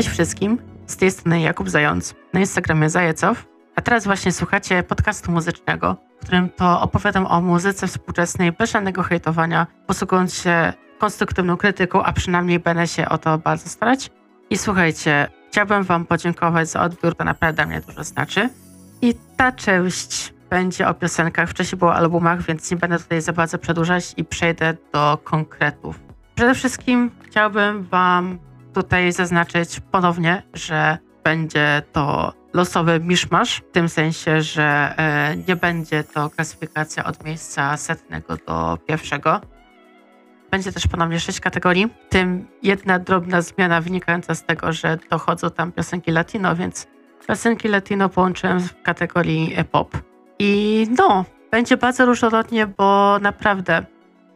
Cześć wszystkim, z tej strony Jakub Zając, na Instagramie Zajecow, a teraz właśnie słuchacie podcastu muzycznego, w którym to opowiadam o muzyce współczesnej bez żadnego hejtowania, posługując się konstruktywną krytyką, a przynajmniej będę się o to bardzo starać. I słuchajcie, chciałbym Wam podziękować za odbiór, to naprawdę mnie dużo znaczy. I ta część będzie o piosenkach, wcześniej było o albumach, więc nie będę tutaj za bardzo przedłużać i przejdę do konkretów. Przede wszystkim chciałbym Wam tutaj zaznaczyć ponownie, że będzie to losowy miszmasz, w tym sensie, że e, nie będzie to klasyfikacja od miejsca setnego do pierwszego. Będzie też ponownie sześć kategorii, w tym jedna drobna zmiana wynikająca z tego, że dochodzą tam piosenki latino, więc piosenki latino połączyłem w kategorii pop. I no, będzie bardzo różnorodnie, bo naprawdę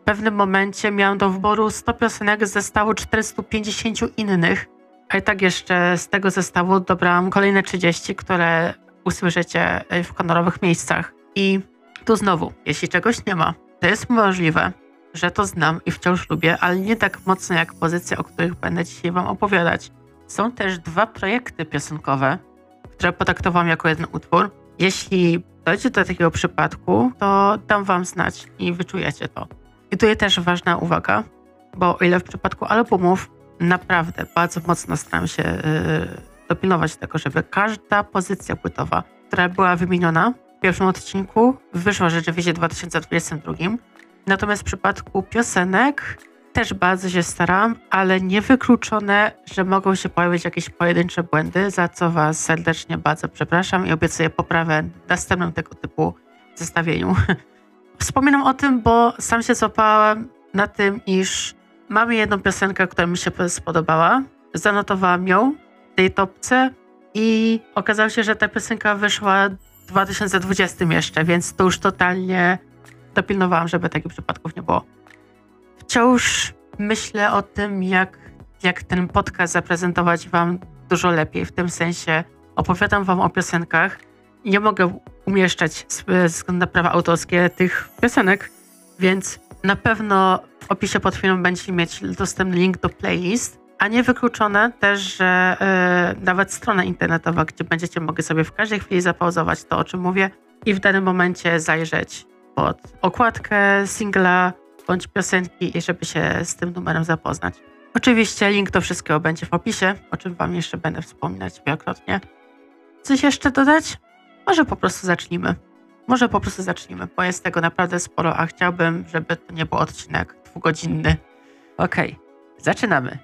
w pewnym momencie miałem do wyboru 100 piosenek z zestawu 450 innych, a i tak jeszcze z tego zestawu dobrałam kolejne 30, które usłyszycie w honorowych miejscach. I tu znowu, jeśli czegoś nie ma, to jest możliwe, że to znam i wciąż lubię, ale nie tak mocno jak pozycje, o których będę dzisiaj Wam opowiadać. Są też dwa projekty piosenkowe, które potraktowałam jako jeden utwór. Jeśli dojdzie do takiego przypadku, to dam Wam znać i wyczujecie to. I tutaj też ważna uwaga, bo o ile w przypadku albumów naprawdę bardzo mocno staram się yy, dopilnować tego, żeby każda pozycja płytowa, która była wymieniona w pierwszym odcinku, wyszła rzeczywiście w 2022. Natomiast w przypadku piosenek też bardzo się staram, ale niewykluczone, że mogą się pojawić jakieś pojedyncze błędy, za co Was serdecznie bardzo przepraszam i obiecuję poprawę w następnym tego typu zestawieniu. Wspominam o tym, bo sam się złapałem na tym, iż mamy jedną piosenkę, która mi się spodobała. Zanotowałam ją w tej topce i okazało się, że ta piosenka wyszła w 2020 jeszcze, więc to już totalnie dopilnowałam, żeby takich przypadków nie było. Wciąż myślę o tym, jak, jak ten podcast zaprezentować Wam dużo lepiej. W tym sensie opowiadam Wam o piosenkach. Nie mogę umieszczać ze względu na prawa autorskie tych piosenek, więc na pewno w opisie pod filmem będziecie mieć dostępny link do playlist, a nie wykluczone też, że yy, nawet strona internetowa, gdzie będziecie mogli sobie w każdej chwili zapauzować to, o czym mówię i w danym momencie zajrzeć pod okładkę singla bądź piosenki i żeby się z tym numerem zapoznać. Oczywiście link do wszystkiego będzie w opisie, o czym Wam jeszcze będę wspominać wielokrotnie. Coś jeszcze dodać? Może po prostu zacznijmy. Może po prostu zacznijmy, bo jest tego naprawdę sporo, a chciałbym, żeby to nie był odcinek dwugodzinny. Okej, okay. zaczynamy.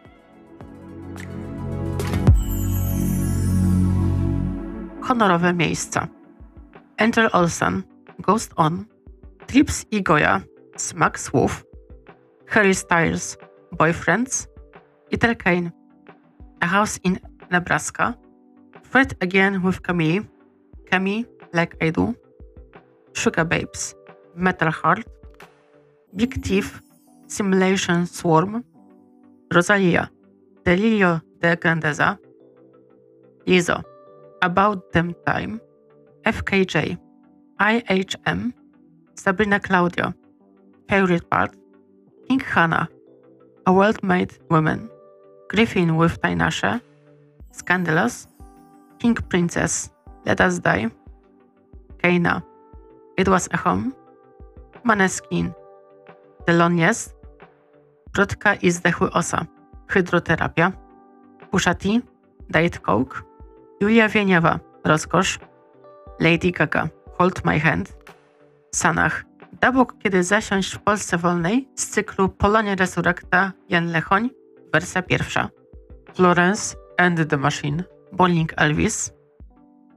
Honorowe miejsca. Angel Olsen, Ghost On, Trips i Goya, Smack Słów, Harry Styles, Boyfriends, Ethel Kane, A House in Nebraska, Fred Again with Camille, Camille Like I Do, Sugar Babes, Metal Heart, Big Thief, Simulation Swarm, Rosalia, Delilio de Grandeza, Lizzo, About Them Time, FKJ, IHM, Sabrina Claudio, Favorite Part, King Hannah, A World Made Woman, Griffin with Tainashe, Scandalous, King Princess, Let Us Die, Keina, It Was a Home, Maneskin, The Loneliest, Brodka i zdechły osa, Hydroterapia, Pusha T, Diet Coke, Julia Wieniawa, Rozkosz, Lady Gaga, Hold My Hand, Sanach, Dabok, kiedy zasiąść w Polsce Wolnej z cyklu Polonia Resurrecta Jan Lechoń, wersja pierwsza. Florence and the Machine, Bowling Elvis,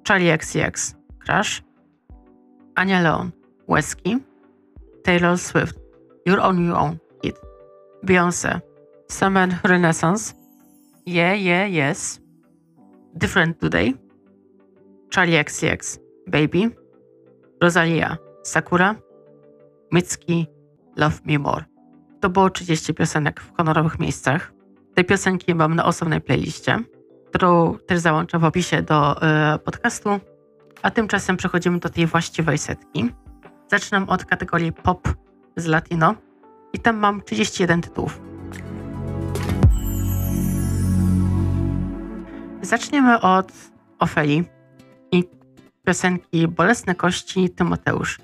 Charlie XCX, Crash, Ania Leon, Wesky, Taylor Swift, You're on Your Own, It, Beyoncé, Summer Renaissance, Yeah, Yeah, Yes, Different Today, Charlie XCX, Baby, Rosalia, Sakura, Mitski, Love Me More. To było 30 piosenek w honorowych miejscach. Te piosenki mam na osobnej playliście, którą też załączę w opisie do y, podcastu. A tymczasem przechodzimy do tej właściwej setki. Zaczynam od kategorii pop z latino i tam mam 31 tytułów. Zaczniemy od Ofeli i piosenki Bolesne Kości Tymoteusz.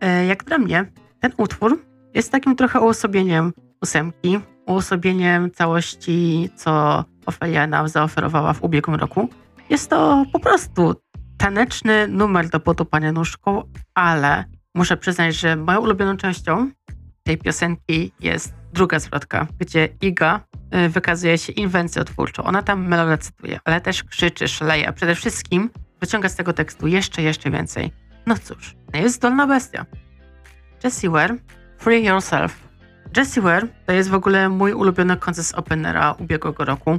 E, jak dla mnie, ten utwór jest takim trochę uosobieniem ósemki, uosobieniem całości, co Ofelia nam zaoferowała w ubiegłym roku. Jest to po prostu taneczny numer do potupania nóżką, ale muszę przyznać, że moją ulubioną częścią tej piosenki jest druga zwrotka, gdzie Iga y, wykazuje się inwencją twórczą. Ona tam melodia cytuje, ale też krzyczy, szaleje, a przede wszystkim wyciąga z tego tekstu jeszcze, jeszcze więcej. No cóż, jest zdolna bestia. Jessie Ware, Free Yourself. Jessie Ware to jest w ogóle mój ulubiony koncert Openera ubiegłego roku.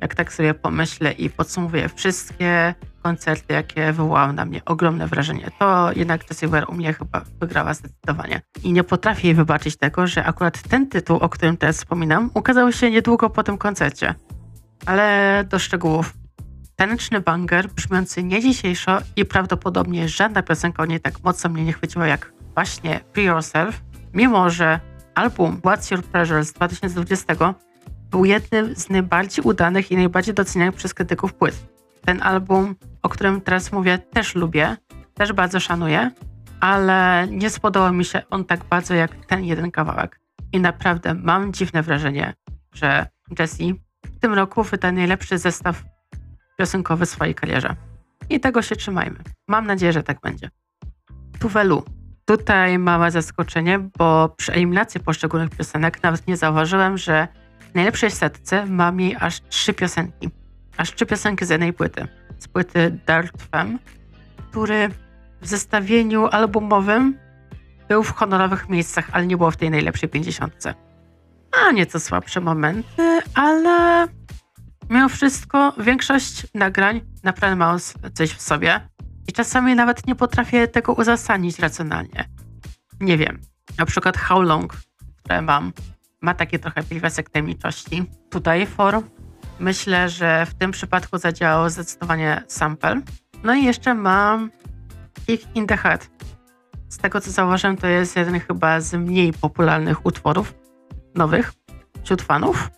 Jak tak sobie pomyślę i podsumowuję wszystkie koncerty, jakie wywołały na mnie ogromne wrażenie, to jednak Jessie Ware u mnie chyba wygrała zdecydowanie. I nie potrafię jej wybaczyć tego, że akurat ten tytuł, o którym teraz wspominam, ukazał się niedługo po tym koncercie. Ale do szczegółów. Taneczny banger, brzmiący nie dzisiejszo i prawdopodobnie żadna piosenka o niej tak mocno mnie nie chwyciła jak właśnie Free Yourself, mimo że album What's Your Pleasure z 2020 był jednym z najbardziej udanych i najbardziej docenianych przez krytyków płyt. Ten album, o którym teraz mówię, też lubię, też bardzo szanuję, ale nie spodobał mi się on tak bardzo jak ten jeden kawałek. I naprawdę mam dziwne wrażenie, że Jessie w tym roku wyda najlepszy zestaw piosenkowy w swojej karierze. I tego się trzymajmy. Mam nadzieję, że tak będzie. Tuwelu. Tutaj małe zaskoczenie, bo przy eliminacji poszczególnych piosenek nawet nie zauważyłem, że w najlepszej setce mam jej aż trzy piosenki. Aż trzy piosenki z jednej płyty. Z płyty Dirt Femme, który w zestawieniu albumowym był w honorowych miejscach, ale nie było w tej najlepszej pięćdziesiątce. A nieco słabsze momenty, ale mimo wszystko większość nagrań naprawdę ma coś w sobie i czasami nawet nie potrafię tego uzasadnić racjonalnie. Nie wiem, na przykład How Long, które mam, ma takie trochę pierwiastek tajemniczości. Tutaj for myślę, że w tym przypadku zadziałał zdecydowanie sample. No i jeszcze mam Kick in the Head. Z tego co zauważyłem, to jest jeden chyba z mniej popularnych utworów nowych wśród fanów,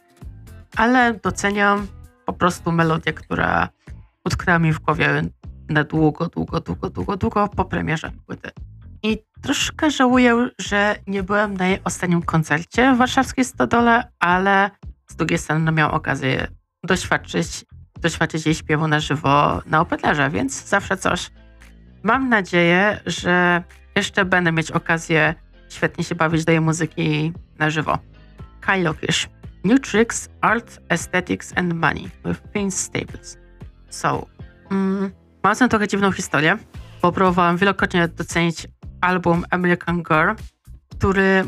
ale doceniam po prostu melodię, która utknęła mi w głowie na długo, długo, długo, długo, długo po premierze płyty. I troszkę żałuję, że nie byłem na jej ostatnim koncercie w warszawskiej Stodole, ale z drugiej strony no, miałam okazję doświadczyć, doświadczyć jej śpiewu na żywo na Openerze, więc zawsze coś. Mam nadzieję, że jeszcze będę mieć okazję świetnie się bawić do jej muzyki na żywo. Kyle Kish. New Tricks, Art, Aesthetics and Money with Prince Staples. So, mm, mam sobie trochę dziwną historię, bo próbowałam wielokrotnie docenić album American Girl, który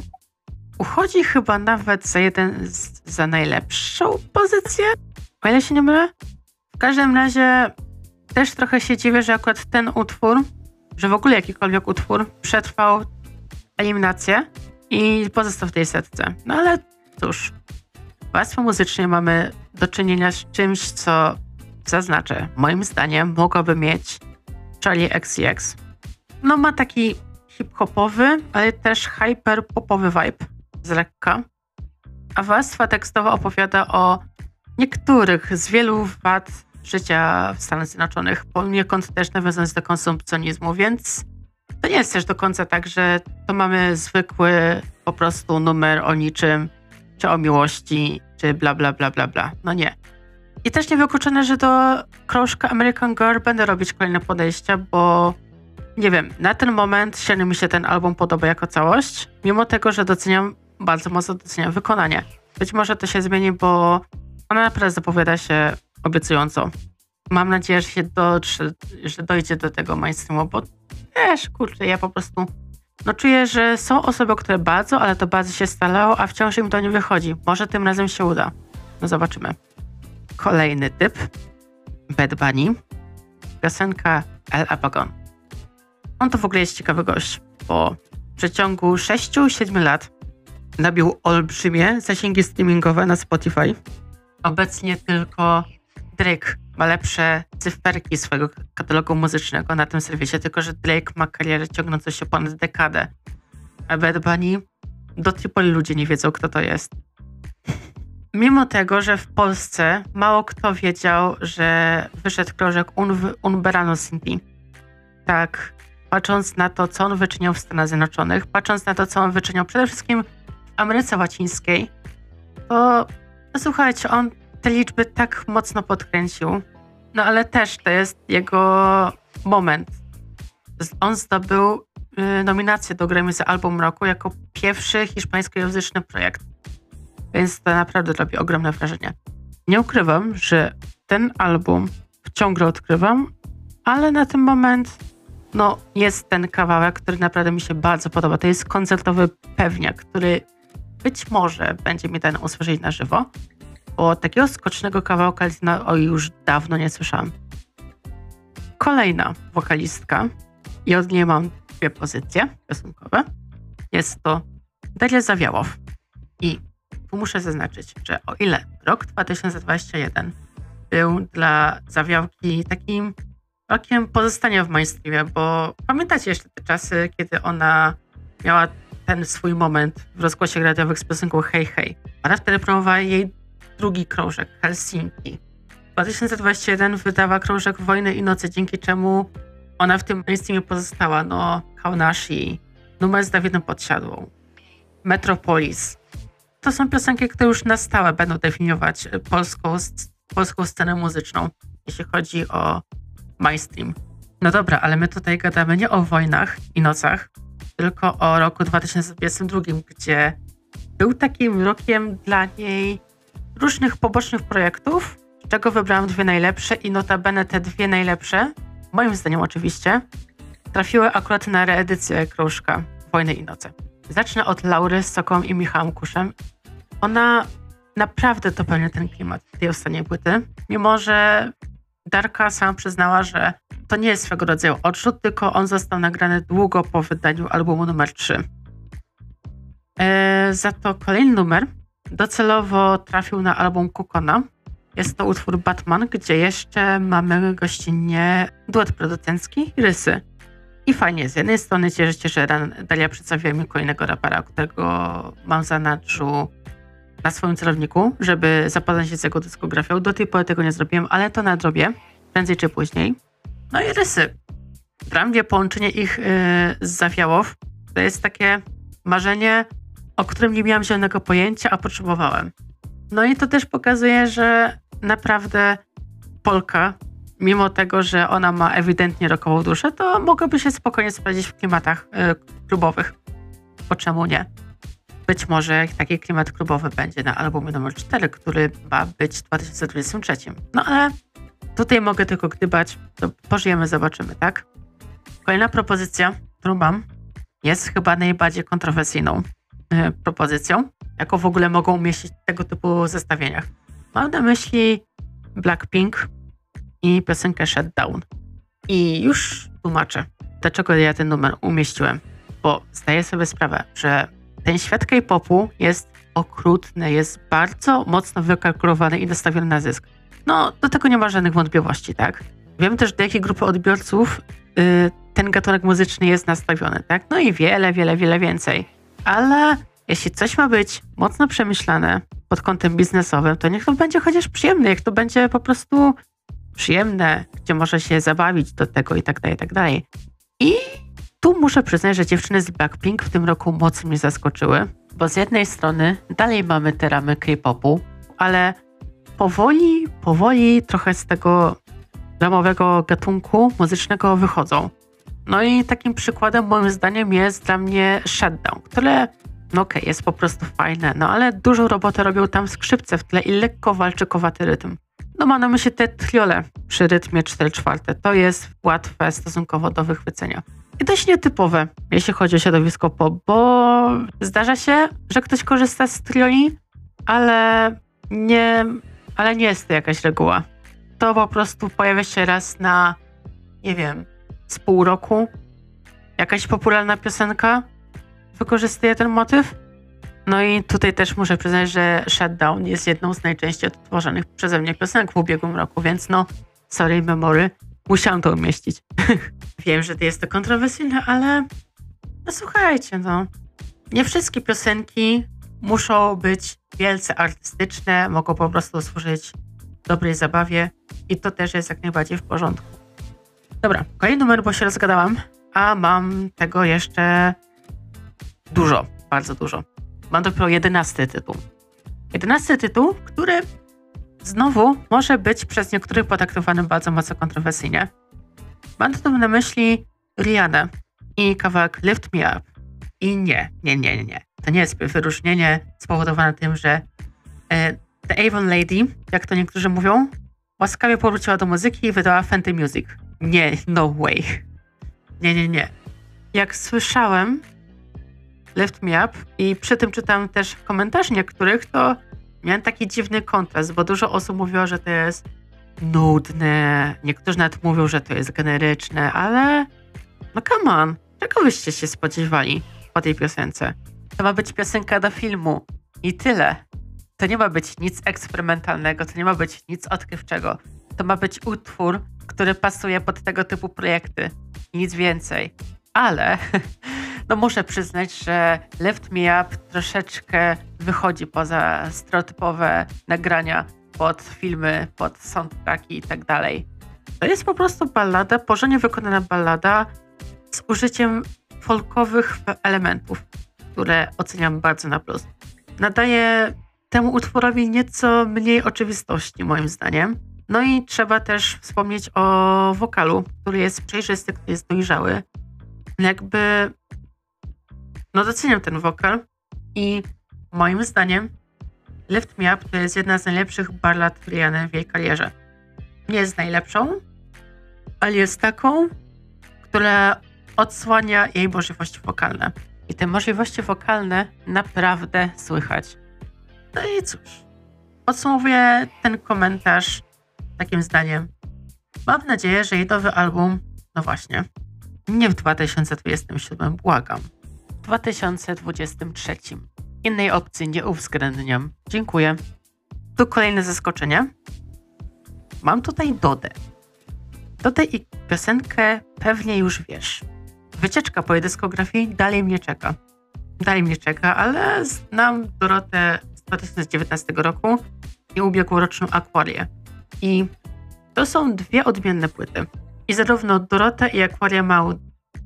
uchodzi chyba nawet za jeden z, za najlepszą pozycję, o ile się nie mylę. W każdym razie też trochę się dziwię, że akurat ten utwór, że w ogóle jakikolwiek utwór przetrwał eliminację i pozostał w tej setce. No ale cóż, warstwie muzycznie mamy do czynienia z czymś, co zaznaczę, moim zdaniem mogłaby mieć Charlie XCX. No ma taki hip-hopowy, ale też hyper-popowy vibe z lekka. A warstwa tekstowa opowiada o niektórych z wielu wad życia w Stanach Zjednoczonych, poniekąd też nawiązując do konsumpcjonizmu, więc to nie jest też do końca tak, że to mamy zwykły po prostu numer o niczym, czy o miłości, czy bla bla bla bla bla. No nie. I też nie wykluczone, że do krążka American Girl będę robić kolejne podejścia, bo nie wiem, na ten moment średnio mi się ten album podoba jako całość, mimo tego, że doceniam, bardzo mocno doceniam wykonanie. Być może to się zmieni, bo ona naprawdę zapowiada się obiecująco. Mam nadzieję, że się dotrze, że dojdzie do tego mainstreamu, bo też, kurczę, ja po prostu no czuję, że są osoby, które bardzo, ale to bardzo się starało, a wciąż im to nie wychodzi. Może tym razem się uda. No zobaczymy. Kolejny typ. Bad Bunny. Piosenka El Apagon. On to w ogóle jest ciekawy gość, bo w przeciągu 6-7 lat nabił olbrzymie zasięgi streamingowe na Spotify. Obecnie tylko Drake ma lepsze cyferki swojego katalogu muzycznego na tym serwisie, tylko że Drake ma karierę ciągnącą się ponad dekadę. A Bad Bunny do tej pory ludzie nie wiedzą, kto to jest. mimo tego, że w Polsce mało kto wiedział, że wyszedł krążek Un, Un Verano Sin Tak, patrząc na to, co on wyczyniał w Stanach Zjednoczonych, patrząc na to, co on wyczyniał przede wszystkim w Ameryce Łacińskiej, to słuchajcie, on te liczby tak mocno podkręcił. No ale też to jest jego moment. On zdobył y, nominację do Grammy za album roku jako pierwszy hiszpańskojęzyczny projekt. Więc to naprawdę robi ogromne wrażenie. Nie ukrywam, że ten album ciągle odkrywam, ale na ten moment no, jest ten kawałek, który naprawdę mi się bardzo podoba. To jest koncertowy pewniak, który być może będzie mi ten usłyszeć na żywo, bo takiego skocznego kawałka o już dawno nie słyszałam. Kolejna wokalistka i od niej mam dwie pozycje piosenkowe. Jest to Daria Zawiałow. I tu muszę zaznaczyć, że o ile rok 2021 był dla Zawiałki takim rokiem pozostania w mainstreamie, bo pamiętacie jeszcze te czasy, kiedy ona miała ten swój moment w rozgłosie radiowych z piosenką Hej Hej. Ona wtedy promowała jej drugi krążek, Helsinki. 2021 wydała krążek Wojny i Nocy, dzięki czemu ona w tym mainstreamie pozostała. No, Kaunashi, numer z Dawidem Podsiadłą, Metropolis. To są piosenki, które już na stałe będą definiować polską, polską scenę muzyczną, jeśli chodzi o mainstream. No dobra, ale my tutaj gadamy nie o wojnach i nocach, tylko o roku 2022, gdzie był takim rokiem dla niej różnych pobocznych projektów, z czego wybrałam dwie najlepsze i notabene te dwie najlepsze, moim zdaniem oczywiście, trafiły akurat na reedycję Kruszka Wojny i Nocy. Zacznę od Laury z Soką i Michałem Kuszem. Ona naprawdę dopełnia ten klimat tej ostatniej płyty, mimo że Darka sama przyznała, że to nie jest swego rodzaju odrzut, tylko on został nagrany długo po wydaniu albumu numer 3. E, za to kolejny numer docelowo trafił na album Kukona. Jest to utwór Batman, gdzie jeszcze mamy gościnnie duet producencki rysy. I fajnie, z jednej strony cieszę się, że Dalia przedstawiła mi kolejnego rapera, którego mam za nadrzu na swoim celowniku, żeby zapoznać się z jego dyskografią. Do tej pory tego nie zrobiłem, ale to nadrobię, prędzej czy później. No i rysy. Dla połączenie ich yy, z Zawiałow to jest takie marzenie, o którym nie miałam zielonego pojęcia, a potrzebowałem. No i to też pokazuje, że naprawdę Polka, mimo tego, że ona ma ewidentnie rokową duszę, to mogłaby się spokojnie sprawdzić w klimatach yy, klubowych. Po czemu nie? Być może taki klimat klubowy będzie na albumie numer 4, który ma być w 2023. No ale tutaj mogę tylko gdybać, to pożyjemy, zobaczymy, tak? Kolejna propozycja, którą mam, jest chyba najbardziej kontrowersyjną yy, propozycją, jaką w ogóle mogą umieścić tego typu zestawieniach. Mam na myśli Blackpink i piosenkę Shutdown. I już tłumaczę, dlaczego ja ten numer umieściłem. Bo zdaję sobie sprawę, że ten świat K-popu jest okrutny, jest bardzo mocno wykalkulowany i nastawiony na zysk. No, do tego nie ma żadnych wątpliwości, tak? Wiem też, do jakiej grupy odbiorców yy, ten gatunek muzyczny jest nastawiony, tak? No i wiele, wiele, wiele więcej. Ale jeśli coś ma być mocno przemyślane pod kątem biznesowym, to niech to będzie chociaż przyjemne, niech to będzie po prostu przyjemne, gdzie może się zabawić do tego i tak dalej, i tak dalej. I tu muszę przyznać, że dziewczyny z Blackpink w tym roku mocno mnie zaskoczyły, bo z jednej strony dalej mamy te ramy K-popu, ale powoli, powoli trochę z tego ramowego gatunku muzycznego wychodzą. No i takim przykładem moim zdaniem jest dla mnie Shutdown, które no okej, okay, jest po prostu fajne, no ale dużo roboty robią tam skrzypce w tle i lekko walczykowaty rytm. No ma na myśli te triole przy rytmie 4 czwarte. To jest łatwe stosunkowo do wychwycenia i dość nietypowe, jeśli chodzi o środowisko pop, bo zdarza się, że ktoś korzysta z trioli, ale nie, ale nie jest to jakaś reguła. To po prostu pojawia się raz na, nie wiem, z pół roku. Jakaś popularna piosenka wykorzystuje ten motyw. No i tutaj też muszę przyznać, że Shutdown jest jedną z najczęściej odtworzonych przeze mnie piosenek w ubiegłym roku, więc no, sorry memory, Musiałam to umieścić. Wiem, że jest to kontrowersyjne, ale no słuchajcie, no. Nie wszystkie piosenki muszą być wielce artystyczne, mogą po prostu służyć dobrej zabawie i to też jest jak najbardziej w porządku. Dobra, kolejny numer, bo się rozgadałam, a mam tego jeszcze dużo, bardzo dużo. Mam dopiero jedenasty tytuł. Jedenasty tytuł, który znowu może być przez niektórych potraktowany bardzo mocno kontrowersyjnie. Mam tu na myśli Rihanna i kawałek Lift Me Up. I nie, nie, nie, nie. To nie jest wyróżnienie spowodowane tym, że e, The Avon Lady, jak to niektórzy mówią, łaskawie powróciła do muzyki i wydała Fenty Music. Nie, no way. Nie, nie, nie. Jak słyszałem Lift Me Up i przy tym czytam też komentarze niektórych, to miałem taki dziwny kontrast, bo dużo osób mówiło, że to jest nudne, niektórzy nawet mówią, że to jest generyczne, ale no come on, czego byście się spodziewali po tej piosence? To ma być piosenka do filmu i tyle. To nie ma być nic eksperymentalnego, to nie ma być nic odkrywczego. To ma być utwór, który pasuje pod tego typu projekty. Nic więcej. Ale no muszę przyznać, że Lift Me Up troszeczkę wychodzi poza stereotypowe nagrania pod filmy, pod soundtracki i tak dalej. To jest po prostu ballada, porządnie wykonana ballada z użyciem folkowych elementów, które oceniam bardzo na plus. Nadaje temu utworowi nieco mniej oczywistości, moim zdaniem. No i trzeba też wspomnieć o wokalu, który jest przejrzysty, który jest dojrzały. Jakby. No, doceniam ten wokal i moim zdaniem Lift Me Up to jest jedna z najlepszych ballad Riany w jej karierze. Nie jest najlepszą, ale jest taką, która odsłania jej możliwości wokalne. I te możliwości wokalne naprawdę słychać. No i cóż, podsumowuję ten komentarz takim zdaniem. Mam nadzieję, że jej nowy album, no właśnie, nie w 2027, błagam, 2023. Innej opcji nie uwzględniam. Dziękuję. Tu kolejne zaskoczenie. Mam tutaj Dodę. Dodę i piosenkę pewnie już wiesz. Wycieczka po jej dyskografii dalej mnie czeka. Dalej mnie czeka, ale znam Dorotę z 2019 roku i ubiegłoroczną Aquarię. I to są dwie odmienne płyty. I zarówno Dorota i Aquaria mają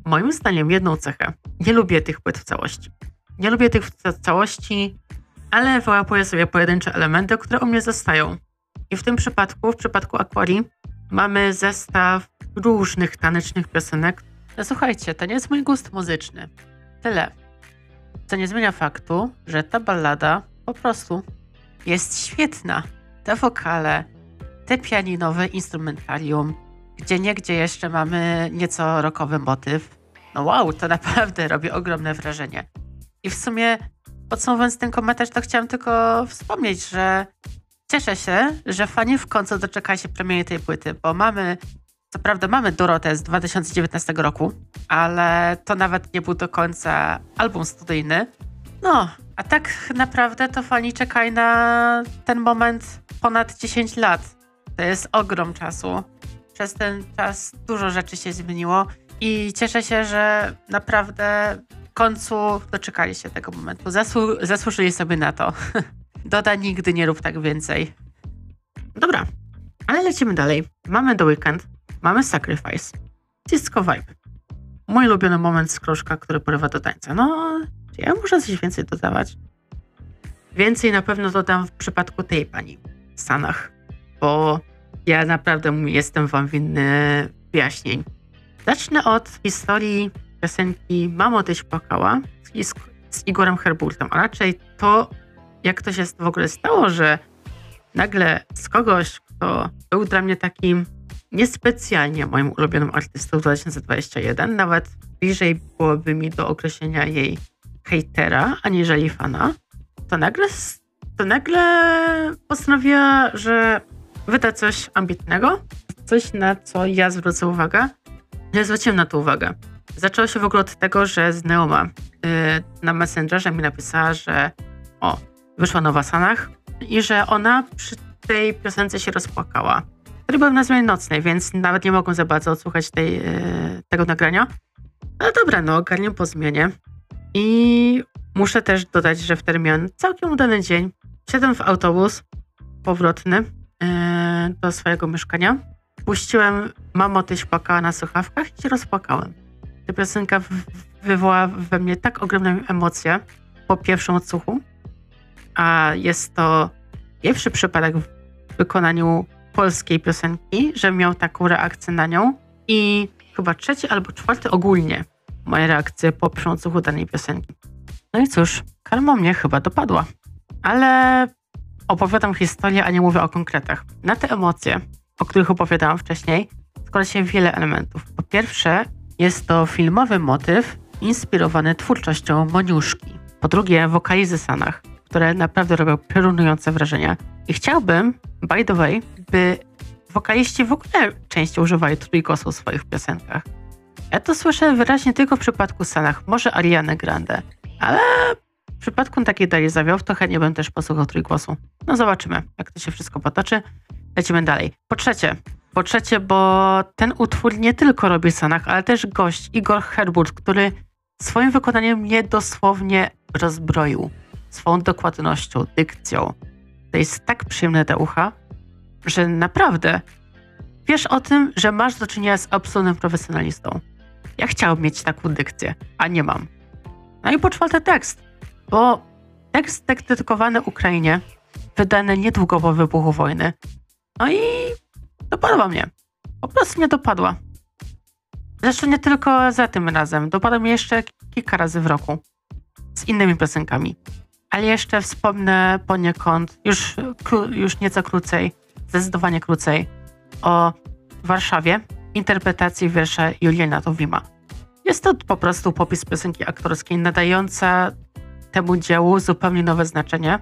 moim zdaniem jedną cechę. Nie lubię tych płyt w całości. Nie lubię tych w całości, ale wyłapuję sobie pojedyncze elementy, które u mnie zostają. I w tym przypadku, w przypadku Aquarii, mamy zestaw różnych tanecznych piosenek. No słuchajcie, to nie jest mój gust muzyczny. Tyle. Co nie zmienia faktu, że ta ballada po prostu jest świetna. Te wokale, te pianinowe instrumentarium, gdzie niegdzie jeszcze mamy nieco rockowy motyw. No wow, to naprawdę robi ogromne wrażenie. I w sumie podsumowując ten komentarz, to chciałam tylko wspomnieć, że cieszę się, że fani w końcu doczekali się premiery tej płyty, bo mamy, co prawda mamy Dorotę z 2019 roku, ale to nawet nie był do końca album studyjny. No, a tak naprawdę to fani czekają na ten moment ponad 10 lat. To jest ogrom czasu. Przez ten czas dużo rzeczy się zmieniło i cieszę się, że naprawdę końcu doczekali się tego momentu. Zasłu zasłużyli sobie na to. Doda nigdy nie rób tak więcej. Dobra, ale lecimy dalej. Mamy The Weekend, mamy Sacrifice, Disco Vibe. Mój ulubiony moment z krożka, który porywa do tańca. No, ja muszę coś więcej dodawać? Więcej na pewno dodam w przypadku tej pani, Sanach, bo ja naprawdę jestem wam winny wyjaśnień. Zacznę od historii piosenki Mamo Tyś płakała z, z Igorem Herburtem, a raczej to, jak to się w ogóle stało, że nagle z kogoś, kto był dla mnie takim niespecjalnie moim ulubionym artystą 2021, nawet bliżej byłoby mi do określenia jej hejtera, aniżeli fana, to nagle, to nagle postanowiła, że wyda coś ambitnego, coś na co ja zwrócę uwagę. Ja zwróciłem na to uwagę. Zaczęło się w ogóle od tego, że z Neoma yy, na Messengerze mi napisała, że o, wyszła nowa Sanach i że ona przy tej piosence się rozpłakała. Wtedy byłem na zmianie nocnej, więc nawet nie mogłem za bardzo odsłuchać tej, yy, tego nagrania. Ale dobra, no ogarnię po zmianie. I Muszę też dodać, że wtedy miałem całkiem udany dzień. Siedem w autobus powrotny yy, do swojego mieszkania. Puściłem Mamo, tyś płakała na słuchawkach i się rozpłakałem. Ta piosenka wywołała we mnie tak ogromne emocje po pierwszym odsłuchu, a jest to pierwszy przypadek w wykonaniu polskiej piosenki, że miał taką reakcję na nią i chyba trzeci albo czwarty ogólnie moje reakcje po pierwszym odsłuchu danej piosenki. No i cóż, karma mnie chyba dopadła. Ale opowiadam historię, a nie mówię o konkretach. Na te emocje, o których opowiadałam wcześniej, składa się wiele elementów. Po pierwsze, jest to filmowy motyw inspirowany twórczością Moniuszki. Po drugie, wokalizy Sanach, które naprawdę robią piorunujące wrażenie. I chciałbym, by the way, by wokaliści w ogóle częściej używali trójgłosu w swoich piosenkach. Ja to słyszę wyraźnie tylko w przypadku Sanach, może Ariany Grande, ale w przypadku takiej Darii Zawioł to chętnie bym też posłuchał trójgłosu. No zobaczymy, jak to się wszystko potoczy. Lecimy dalej. Po trzecie, po trzecie, bo ten utwór nie tylko robi Sanach, ale też gość Igor Herburt, który swoim wykonaniem mnie dosłownie rozbroił. Swoją dokładnością, dykcją. To jest tak przyjemne do ucha, że naprawdę wiesz o tym, że masz do czynienia z absolutnym profesjonalistą. Ja chciałbym mieć taką dykcję, a nie mam. No i po czwarte tekst, bo tekst dedykowany Ukrainie, wydany niedługo po wybuchu wojny. No i dopadła mnie. Po prostu mnie dopadła. Zresztą nie tylko za tym razem. Dopadła mnie jeszcze kilka razy w roku. Z innymi piosenkami. Ale jeszcze wspomnę poniekąd, już, już nieco krócej, zdecydowanie krócej, o Warszawie, interpretacji wiersza Juliana Towima. Jest to po prostu popis piosenki aktorskiej nadająca temu dziełu zupełnie nowe znaczenie,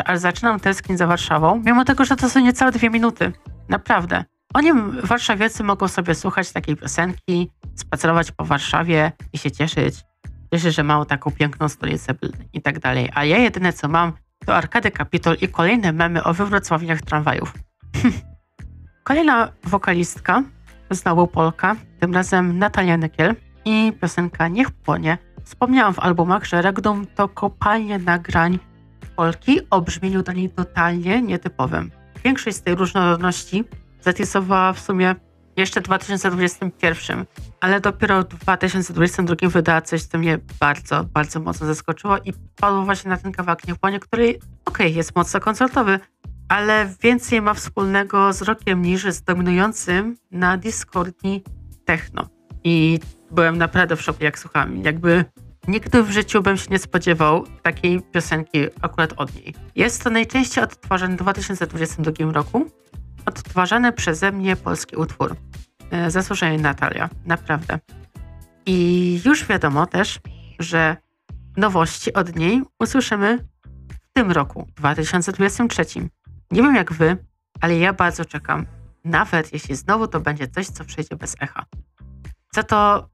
aż zaczynam tęsknić za Warszawą, mimo tego, że to są niecałe dwie minuty. Naprawdę. Oni, warszawiacy, mogą sobie słuchać takiej piosenki, spacerować po Warszawie i się cieszyć. Cieszyć, że mają taką piękną stolicę i tak dalej. A ja jedyne co mam, to Arkady Kapitol i kolejne memy o wywrocławieniach tramwajów. Kolejna wokalistka, znowu Polka, tym razem Natalia Nykiel i piosenka Niech płonie. Wspomniałam w albumach, że Regdom to kopalnie nagrań Polki o brzmieniu dla niej totalnie nietypowym. Większość z tej różnorodności zatisowała w sumie jeszcze w 2021, ale dopiero w 2022 wydała coś, co mnie bardzo, bardzo mocno zaskoczyło i padło właśnie na ten kawałek Niech płonie, który okej, okay, jest mocno koncertowy, ale więcej ma wspólnego z rokiem niż z dominującym na Discordi techno. I byłem naprawdę w szoku, jak słuchałem. Jakby nigdy w życiu bym się nie spodziewał takiej piosenki akurat od niej. Jest to najczęściej odtwarzany w 2022 roku. Odtwarzany przeze mnie polski utwór. E, zasłużenie Natalia, naprawdę. I już wiadomo też, że nowości od niej usłyszymy w tym roku, 2023. Nie wiem jak wy, ale ja bardzo czekam. Nawet jeśli znowu to będzie coś, co przejdzie bez echa. Co to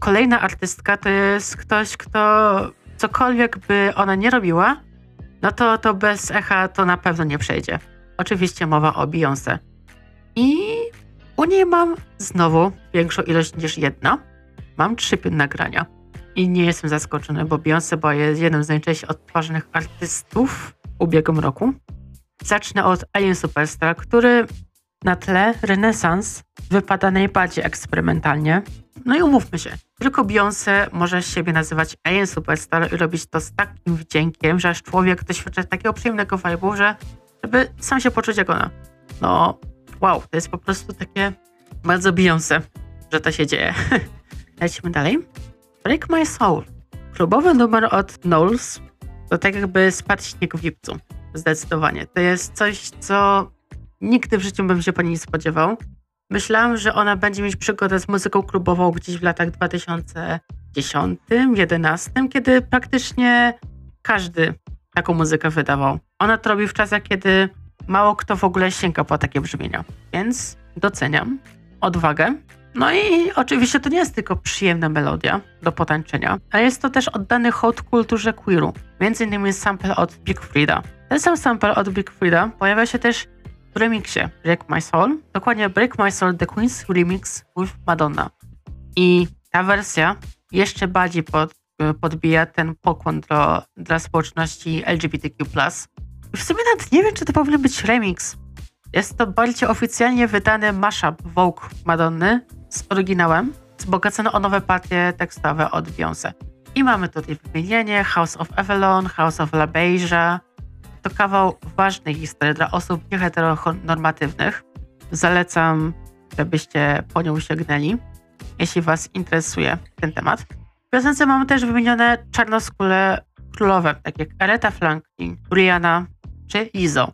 kolejna artystka to jest ktoś, kto cokolwiek by ona nie robiła, no to, to bez echa to na pewno nie przejdzie. Oczywiście mowa o Beyoncé. I u niej mam znowu większą ilość niż jedna. Mam trzy nagrania. I nie jestem zaskoczony, bo Beyoncé była jednym z najczęściej odtwarzanych artystów w ubiegłym roku. Zacznę od Alien Superstar, który na tle Renesans wypada najbardziej eksperymentalnie. No i umówmy się, tylko Beyoncé może siebie nazywać Alien Superstar i robić to z takim wdziękiem, że aż człowiek doświadcza takiego przyjemnego vibe'u, że żeby sam się poczuć jak ona. No, wow, to jest po prostu takie bardzo Beyoncé, że to się dzieje. Lecimy dalej. Break My Soul. Klubowy numer od Knowles to tak jakby spadł śnieg w lipcu. Zdecydowanie. To jest coś, co nigdy w życiu bym się po niej nie spodziewał. Myślałam, że ona będzie mieć przygodę z muzyką klubową gdzieś w latach 2010-2011, kiedy praktycznie każdy taką muzykę wydawał. Ona to robi w czasach, kiedy mało kto w ogóle sięga po takie brzmienia. Więc doceniam odwagę. No i oczywiście to nie jest tylko przyjemna melodia do potańczenia, ale jest to też oddany hołd kulturze queeru. Między innymi sample od Big Frida. Ten sam sample od Big Frida pojawia się też w remiksie Break My Soul, dokładnie Break My Soul The Queen's Remix with Madonna. I ta wersja jeszcze bardziej pod, podbija ten pokłon dla społeczności LGBTQ+. W sumie nawet nie wiem, czy to powinien być remix. Jest to bardziej oficjalnie wydany mashup Vogue Madonny z oryginałem, wzbogacony o nowe partie tekstowe od Beyoncé. I mamy tutaj wymienienie House of Avalon, House of La Beija. To kawał ważnej historii dla osób nieheteronormatywnych. Zalecam, żebyście po nią sięgnęli, jeśli Was interesuje ten temat. W piosence mamy też wymienione czarnoskóre królowe, takie jak Aretha Franklin, Rihanna czy Izo.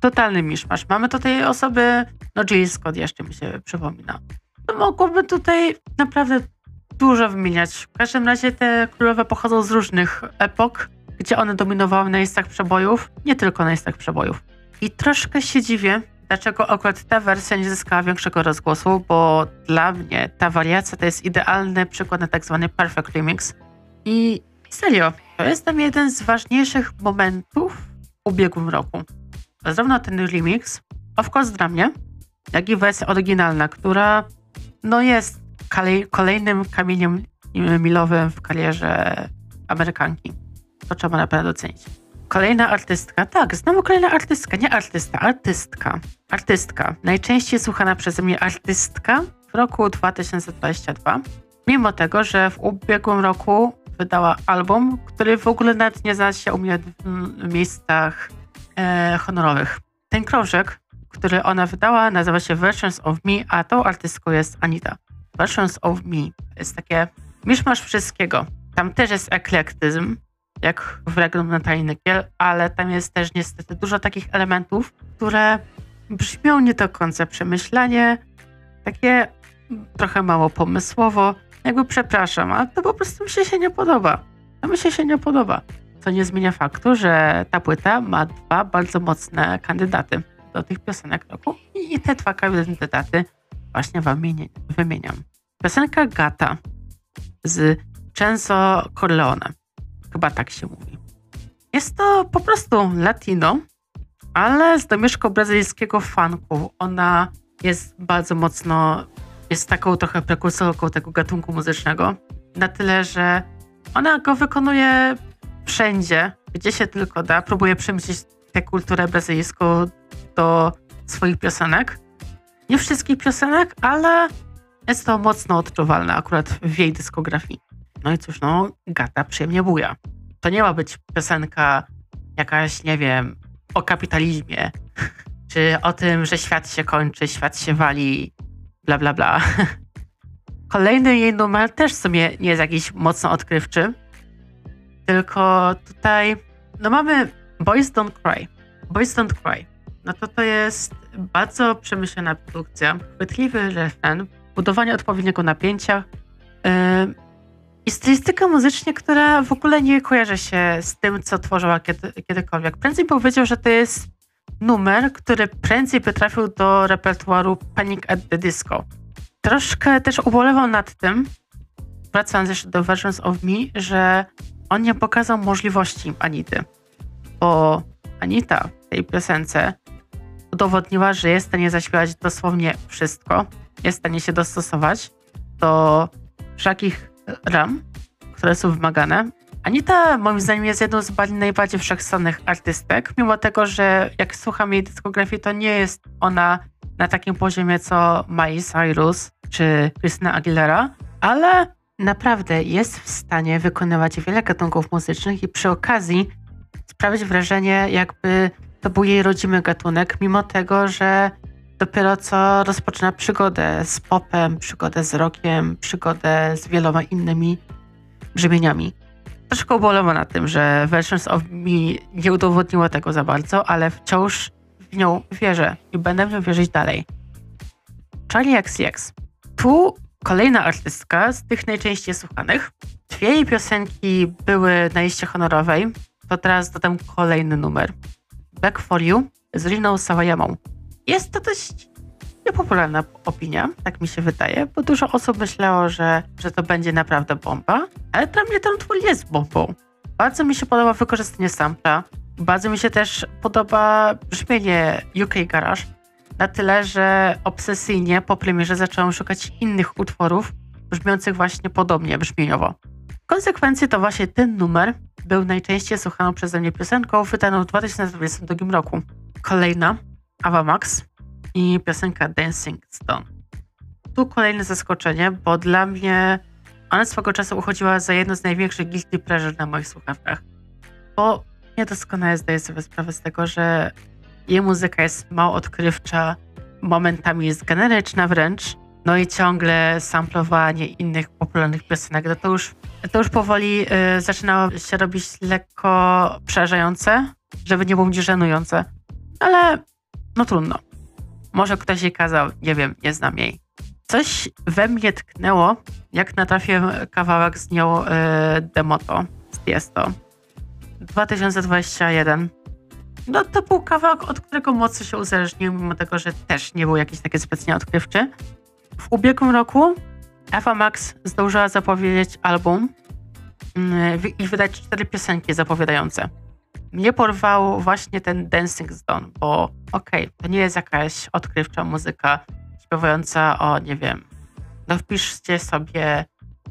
Totalny miszmasz. Mamy tutaj osoby, no Jill Scott jeszcze mi się przypomina. No, mogłoby tutaj naprawdę dużo wymieniać. W każdym razie te królowe pochodzą z różnych epok, gdzie one dominowały na miejscach przebojów, nie tylko na miejscach przebojów. I troszkę się dziwię, dlaczego akurat ta wersja nie zyskała większego rozgłosu, bo dla mnie ta wariacja to jest idealny przykład na tak zwany perfect remix. I serio, to jest tam jeden z ważniejszych momentów w ubiegłym roku. Zarówno ten remix, of course dla mnie, jak i wersja oryginalna, która no jest kolejnym kamieniem milowym w karierze Amerykanki. To trzeba naprawdę docenić. Kolejna artystka, tak, znowu kolejna artystka, nie artysta, artystka. Artystka, najczęściej słuchana przeze mnie artystka w roku 2022, mimo tego, że w ubiegłym roku wydała album, który w ogóle nawet nie znalazł się u mnie w miejscach e, honorowych. Ten krążek, który ona wydała, nazywa się Versions of Me, a tą artystką jest Anita. Versions of Me jest takie miszmasz wszystkiego. Tam też jest eklektyzm, jak w Regnum Natalii Nykiel, ale tam jest też niestety dużo takich elementów, które brzmią nie do końca przemyślanie, takie trochę mało pomysłowo. Jakby przepraszam, ale to po prostu mi się, się nie podoba. To mi się się nie podoba. Co nie zmienia faktu, że ta płyta ma dwa bardzo mocne kandydaty do tych piosenek roku i te dwa kandydaty właśnie wam wymieniam. Piosenka Gata z Censo Corleone. Chyba tak się mówi. Jest to po prostu latino, ale z domieszką brazylijskiego funku. Ona jest bardzo mocno, jest taką trochę prekursorką tego gatunku muzycznego. Na tyle, że ona go wykonuje wszędzie, gdzie się tylko da. Próbuje przemyśleć tę kulturę brazylijską do swoich piosenek. Nie wszystkich piosenek, ale jest to mocno odczuwalne akurat w jej dyskografii. No i cóż, no, gata przyjemnie buja. To nie ma być piosenka jakaś, nie wiem, o kapitalizmie, czy o tym, że świat się kończy, świat się wali, bla, bla, bla. Kolejny jej numer też w sumie nie jest jakiś mocno odkrywczy, tylko tutaj, no mamy Boys Don't Cry. Boys Don't Cry. No to to jest bardzo przemyślana produkcja, chwytliwy refren, budowanie odpowiedniego napięcia yy, i stylistyka muzycznie, która w ogóle nie kojarzy się z tym, co tworzyła kiedy, kiedykolwiek. Prędzej powiedział, że to jest numer, który prędzej by trafił do repertuaru Panic at the Disco. Troszkę też ubolewał nad tym, wracając jeszcze do Versions of Me, że on nie pokazał możliwości Anity. Bo Anita w tej piosence udowodniła, że jest w stanie zaśpiewać dosłownie wszystko, jest w stanie się dostosować do wszelkich ram, które są wymagane. Anita moim zdaniem jest jedną z najbardziej wszechstronnych artystek, mimo tego, że jak słucham jej dyskografii, to nie jest ona na takim poziomie co Miley Cyrus czy Christina Aguilera, ale naprawdę jest w stanie wykonywać wiele gatunków muzycznych i przy okazji sprawić wrażenie, jakby to był jej rodzimy gatunek, mimo tego, że dopiero co rozpoczyna przygodę z popem, przygodę z rockiem, przygodę z wieloma innymi brzmieniami. Troszkę ubolewam na tym, że Versions of Me nie udowodniło tego za bardzo, ale wciąż w nią wierzę i będę w nią wierzyć dalej. Charlie XCX. Tu kolejna artystka z tych najczęściej słuchanych. Dwie jej piosenki były na liście honorowej, to teraz dodam kolejny numer. Back for You z Riną Sawayamą. Jest to dość niepopularna opinia, tak mi się wydaje, bo dużo osób myślało, że, że to będzie naprawdę bomba, ale dla mnie ten utwór jest bombą. Bardzo mi się podoba wykorzystanie sampla, bardzo mi się też podoba brzmienie UK Garage, na tyle, że obsesyjnie po premierze zacząłem szukać innych utworów brzmiących właśnie podobnie brzmieniowo. konsekwencji to właśnie ten numer był najczęściej słuchaną przeze mnie piosenką wydaną w 2022 roku. Kolejna, Ava Max i piosenka Dancing Stone. Tu kolejne zaskoczenie, bo dla mnie ona swego czasu uchodziła za jedno z największych guilty pleasure na moich słuchawkach. Bo nie doskonale zdaję sobie sprawę z tego, że jej muzyka jest mało odkrywcza, momentami jest generyczna wręcz, no i ciągle samplowanie innych popularnych piosenek, no to już, to już powoli y, zaczyna się robić lekko przerażające, żeby nie mówić żenujące. Ale no trudno. Może ktoś jej kazał, nie wiem, nie znam jej. Coś we mnie tknęło, jak natrafiłem kawałek z nią y, Demoto, z Tiesto. 2021. No to był kawałek, od którego mocno się uzależniłem, mimo tego, że też nie był jakiś taki specjalnie odkrywczy. W ubiegłym roku Eva Max zdążyła zapowiedzieć album mm, i wydać cztery piosenki zapowiadające. Mnie porwał właśnie ten Dancing Stone, bo okej, okay, to nie jest jakaś odkrywcza muzyka śpiewająca o, nie wiem, no wpiszcie sobie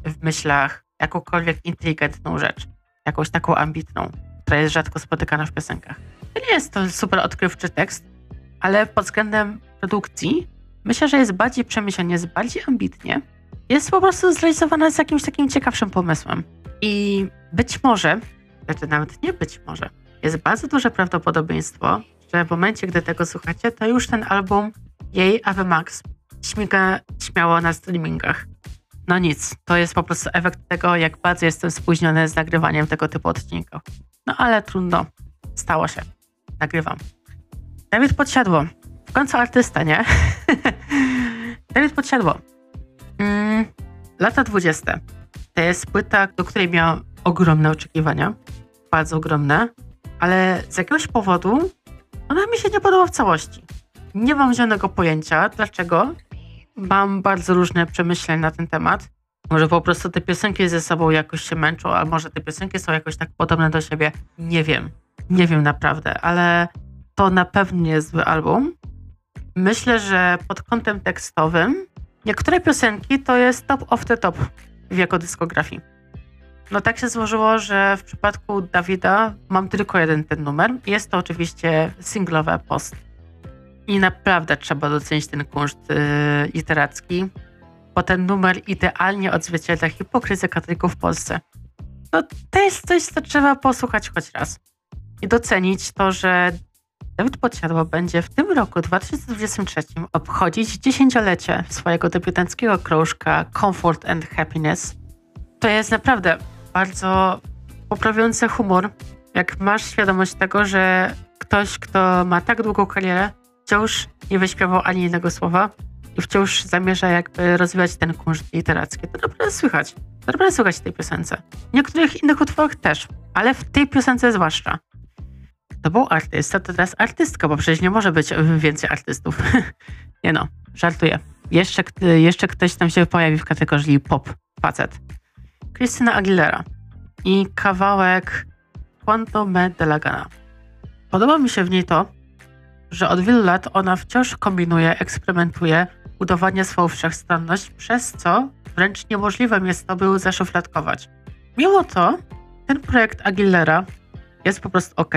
w myślach jakąkolwiek inteligentną rzecz, jakąś taką ambitną, która jest rzadko spotykana w piosenkach. To nie jest to super odkrywczy tekst, ale pod względem produkcji myślę, że jest bardziej przemyślenie, jest bardziej ambitnie. Jest po prostu zrealizowana z jakimś takim ciekawszym pomysłem. I być może, znaczy nawet nie być może, jest bardzo duże prawdopodobieństwo, że w momencie, gdy tego słuchacie, to już ten album jej Ave Max śmiga śmiało na streamingach. No nic, to jest po prostu efekt tego, jak bardzo jestem spóźniony z nagrywaniem tego typu odcinków. No ale trudno, stało się. Nagrywam. Dawid Podsiadło. W końcu artysta, nie? Dawid Podsiadło. Mm, lata 20. To jest płyta, do której miałam ogromne oczekiwania. Bardzo ogromne. Ale z jakiegoś powodu ona mi się nie podoba w całości. Nie mam żadnego pojęcia, dlaczego. Mam bardzo różne przemyślenia na ten temat. Może po prostu te piosenki ze sobą jakoś się męczą, a może te piosenki są jakoś tak podobne do siebie. Nie wiem. Nie wiem naprawdę, ale to na pewno nie jest zły album. Myślę, że pod kątem tekstowym niektóre piosenki to jest top of the top w jego dyskografii. No tak się złożyło, że w przypadku Dawida mam tylko jeden ten numer. Jest to oczywiście singlowe post. I naprawdę trzeba docenić ten kunszt yy, literacki, bo ten numer idealnie odzwierciedla hipokryzję katolików w Polsce. No to jest coś, co trzeba posłuchać choć raz. I docenić to, że Dawid Podsiadło będzie w tym roku 2023 obchodzić dziesięciolecie swojego debiutanckiego krążka Comfort and Happiness. To jest naprawdę bardzo poprawiający humor, jak masz świadomość tego, że ktoś, kto ma tak długą karierę, wciąż nie wyśpiewał ani jednego słowa i wciąż zamierza jakby rozwijać ten kunszt literacki. To naprawdę słychać. To naprawdę słychać w tej piosence. W niektórych innych utworach też, ale w tej piosence zwłaszcza. To był artysta, to teraz artystka, bo przecież nie może być więcej artystów. nie no, żartuję. Jeszcze, jeszcze ktoś tam się pojawi w kategorii pop, facet. Krystyna Aguilera i kawałek Quanto Me de la Gana. Podoba mi się w niej to, że od wielu lat ona wciąż kombinuje, eksperymentuje, udowadnia swoją wszechstronność, przez co wręcz niemożliwe jest to, by ją zaszufladkować. Mimo to, ten projekt Aguilera jest po prostu ok.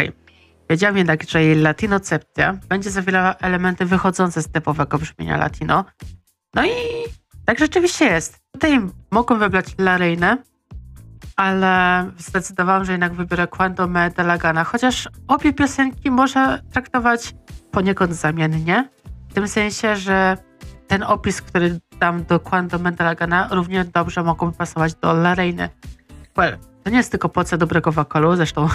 Wiedziałem jednak, że jej latinocepcja będzie zawierała elementy wychodzące z typowego brzmienia latino. No i tak rzeczywiście jest. Tutaj mogłem wybrać La Reine, ale zdecydowałam, że jednak wybiorę Quando Me chociaż obie piosenki może traktować poniekąd zamiennie, w tym sensie, że ten opis, który dam do Quando Me de równie dobrze mogłoby pasować do La Reine. Well, to nie jest tylko poce dobrego wokalu, zresztą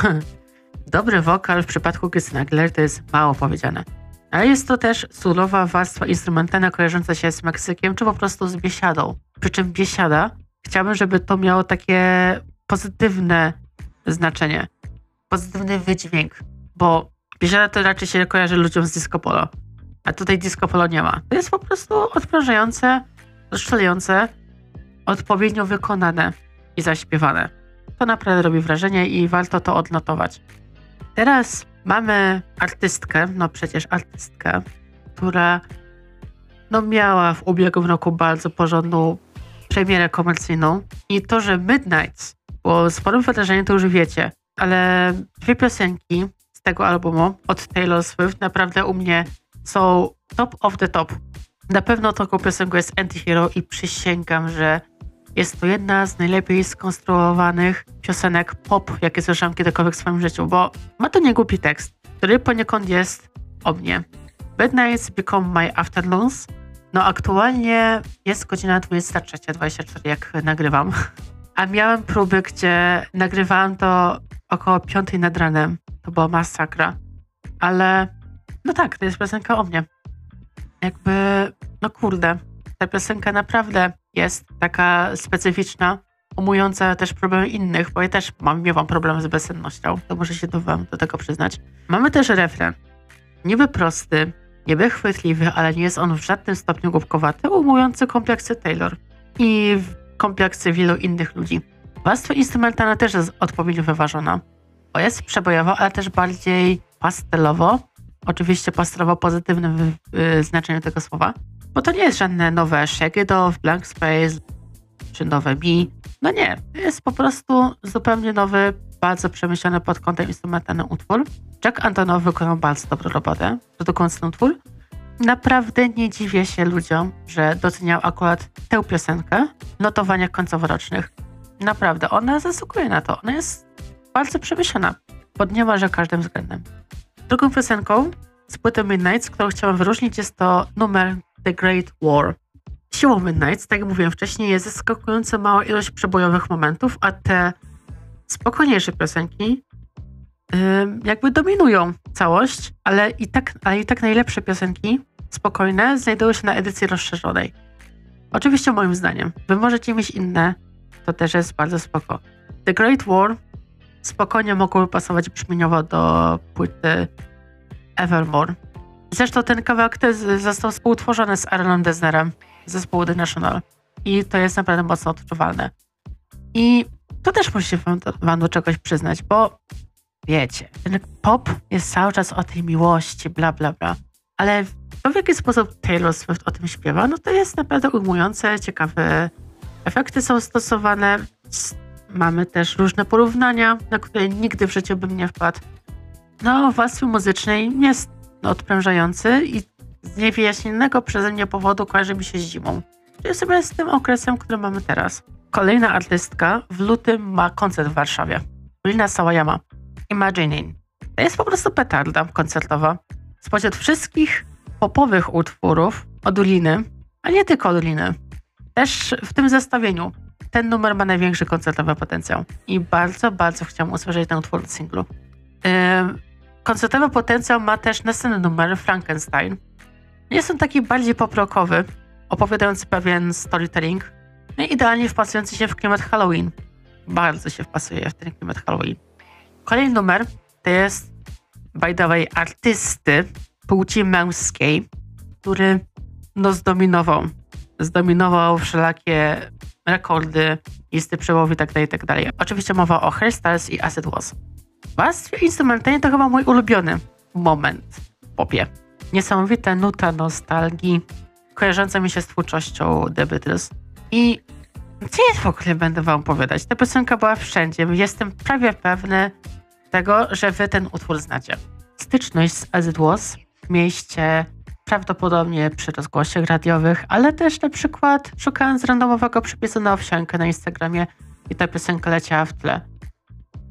dobry wokal w przypadku Christina Aguilera to jest mało powiedziane. Ale jest to też surowa warstwa instrumentalna kojarząca się z Meksykiem, czy po prostu z biesiadą. Przy czym biesiada chciałbym, żeby to miało takie pozytywne znaczenie, pozytywny wydźwięk, bo biesiada to raczej się kojarzy ludziom z disco polo, a tutaj disco polo nie ma. To jest po prostu odprężające, rozszczelające, odpowiednio wykonane i zaśpiewane. To naprawdę robi wrażenie i warto to odnotować. Teraz mamy artystkę, no przecież artystkę, która no miała w ubiegłym roku bardzo porządną premierę komercyjną i to, że Midnight bo sporym wydarzeniem to już wiecie, ale dwie piosenki z tego albumu od Taylor Swift naprawdę u mnie są top of the top. Na pewno taką piosenką jest Antihero i przysięgam, że jest to jedna z najlepiej skonstruowanych piosenek pop, jakie słyszałam kiedykolwiek w swoim życiu, bo ma to niegłupi tekst, który poniekąd jest o mnie. Midnights become my afternoons. No aktualnie jest godzina 23.24, jak nagrywam. A miałem próby, gdzie nagrywałam to około 5 nad ranem. To była masakra. Ale no tak, to jest piosenka o mnie. Jakby, no kurde, ta piosenka naprawdę jest taka specyficzna, umująca też problemy innych, bo ja też mam, miewam problemy z bezsennością, to muszę się do wam do tego przyznać. Mamy też refren. Niby prosty, niby chwytliwy, ale nie jest on w żadnym stopniu głupkowaty, umujący kompleksy Taylor i kompleksy wielu innych ludzi. Warstwa instrumentalna też jest odpowiednio wyważona, bo jest przebojowo, ale też bardziej pastelowo, oczywiście pastelowo pozytywnym w, znaczeniu tego słowa, bo to nie jest żadne nowe Shake It Off, Blank Space czy nowe Mi. No nie, to jest po prostu zupełnie nowy, bardzo przemyślany pod kątem instrumentalnym utwór. Jack Antonow wykonał bardzo dobrą robotę, produkując ten utwór. Naprawdę nie dziwię się ludziom, że doceniał akurat tę piosenkę w notowaniach końcoworocznych. Naprawdę, ona zasługuje na to. Ona jest bardzo przemyślana pod niemalże każdym względem. Drugą piosenką z płyty Midnights, którą chciałam wyróżnić, jest to numer The Great War. Siłą Midnights, tak jak mówiłem wcześniej, jest zaskakująco mała ilość przebojowych momentów, a te spokojniejsze piosenki jakby dominują całość, ale i, tak, ale i tak najlepsze piosenki, spokojne, znajdują się na edycji rozszerzonej. Oczywiście moim zdaniem. Wy możecie mieć inne, to też jest bardzo spoko. The Great War spokojnie mogłoby pasować brzmieniowo do płyty Evermore. Zresztą ten kawałek został współtworzony z Aaronem Desnerem zespołu The National i to jest naprawdę mocno odczuwalne. I to też musi wam, wam do czegoś przyznać, bo wiecie, ten pop jest cały czas o tej miłości, bla, bla, bla. Ale to, w jaki sposób Taylor Swift o tym śpiewa, no to jest naprawdę ujmujące, ciekawe. Efekty są stosowane. Mamy też różne porównania, na które nigdy w życiu bym nie wpadł. No, w muzycznej jest odprężający i z niewyjaśnionego przeze mnie powodu kojarzy mi się z zimą. Czyli sobie z tym okresem, który mamy teraz. Kolejna artystka w lutym ma koncert w Warszawie. Lina Sawayama. Imagining. To jest po prostu petarda koncertowa. Spośród wszystkich popowych utworów od Uliny, a nie tylko od Uliny, też w tym zestawieniu ten numer ma największy koncertowy potencjał. I bardzo, bardzo chciałam usłyszeć ten utwór w singlu. Yy, koncertowy potencjał ma też następny numer, Frankenstein. Jest on taki bardziej poprokowy, opowiadający pewien storytelling, no idealnie wpasujący się w klimat Halloween. Bardzo się wpasuje w ten klimat Halloween. Kolejny numer to jest, by the way, artysty płci męskiej, który no zdominował. Zdominował wszelakie rekordy, listy przełowy itd., tak itd. Tak Oczywiście mowa o Hairstyles i Acid Was. Warstwie instrumentalnej to chyba mój ulubiony moment w popie. Niesamowita nuta nostalgii, kojarząca mi się z twórczością The Beatles. I gdzie w ogóle będę wam opowiadać? Ta piosenka była wszędzie. Jestem prawie pewny tego, że wy ten utwór znacie. Styczność z As It Was mieliście prawdopodobnie przy rozgłosiach radiowych, ale też na przykład szukając randomowego przepisu na owsiankę na Instagramie i ta piosenka leciała w tle.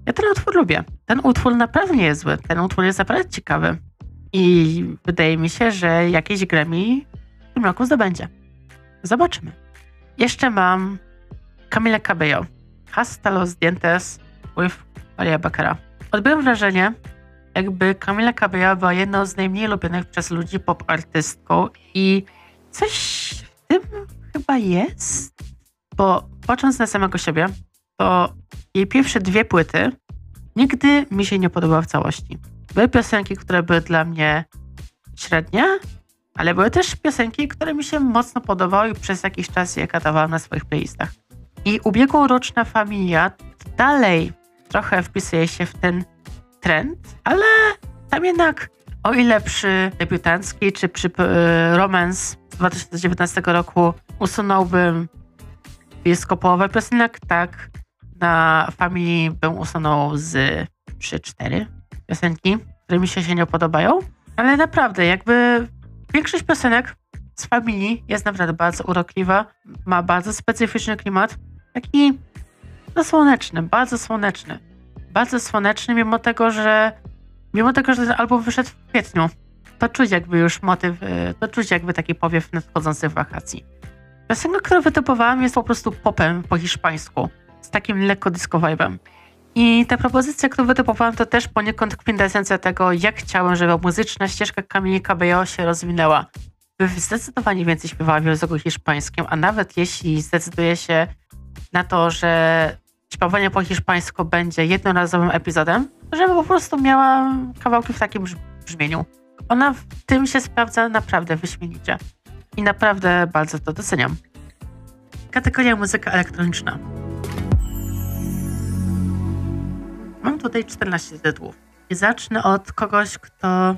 Ja ten utwór lubię. Ten utwór naprawdę nie jest zły. Ten utwór jest naprawdę ciekawy. I wydaje mi się, że jakieś Grammy w tym roku zdobędzie. Zobaczymy. Jeszcze mam Camila Cabello. Hasta los dientes with Maria Baccara. Odbyłem wrażenie, jakby Camila Cabello była jedną z najmniej lubionych przez ludzi pop artystką i coś w tym chyba jest, bo patrząc na samego siebie, to jej pierwsze dwie płyty nigdy mi się nie podobały w całości. Były piosenki, które były dla mnie średnie, ale były też piosenki, które mi się mocno podobały i przez jakiś czas je katowałam na swoich playlistach. I ubiegłoroczna Familia dalej trochę wpisuje się w ten trend, ale tam jednak o ile przy debiutanckiej czy przy y, Romance z 2019 roku usunąłbym blisko połowę piosenek, tak na Family bym usunął z 3-4 piosenki, które mi się się nie podobają, ale naprawdę jakby większość piosenek z Family jest naprawdę bardzo urokliwa, ma bardzo specyficzny klimat, taki no słoneczny, bardzo słoneczny. Bardzo słoneczny, mimo tego, że mimo tego, że ten album wyszedł w kwietniu, to czuć jakby już motyw, y, to czuć jakby taki powiew nadchodzących wakacji. Piosenka, którą wytypowałam jest po prostu popem po hiszpańsku, z takim lekko disco vibe'em. I ta propozycja, którą wytypowałam, to też poniekąd kwintesencja tego, jak chciałem, żeby muzyczna ścieżka Camille Cabello się rozwinęła. By zdecydowanie więcej śpiewała w języku hiszpańskim, a nawet jeśli zdecyduje się na to, że śpiewanie po hiszpańsku będzie jednorazowym epizodem, żeby po prostu miała kawałki w takim brzmieniu. Ona w tym się sprawdza naprawdę wyśmienicie. I naprawdę bardzo to doceniam. Kategoria muzyka elektroniczna. Mam tutaj 14 tytułów. I zacznę od kogoś, kto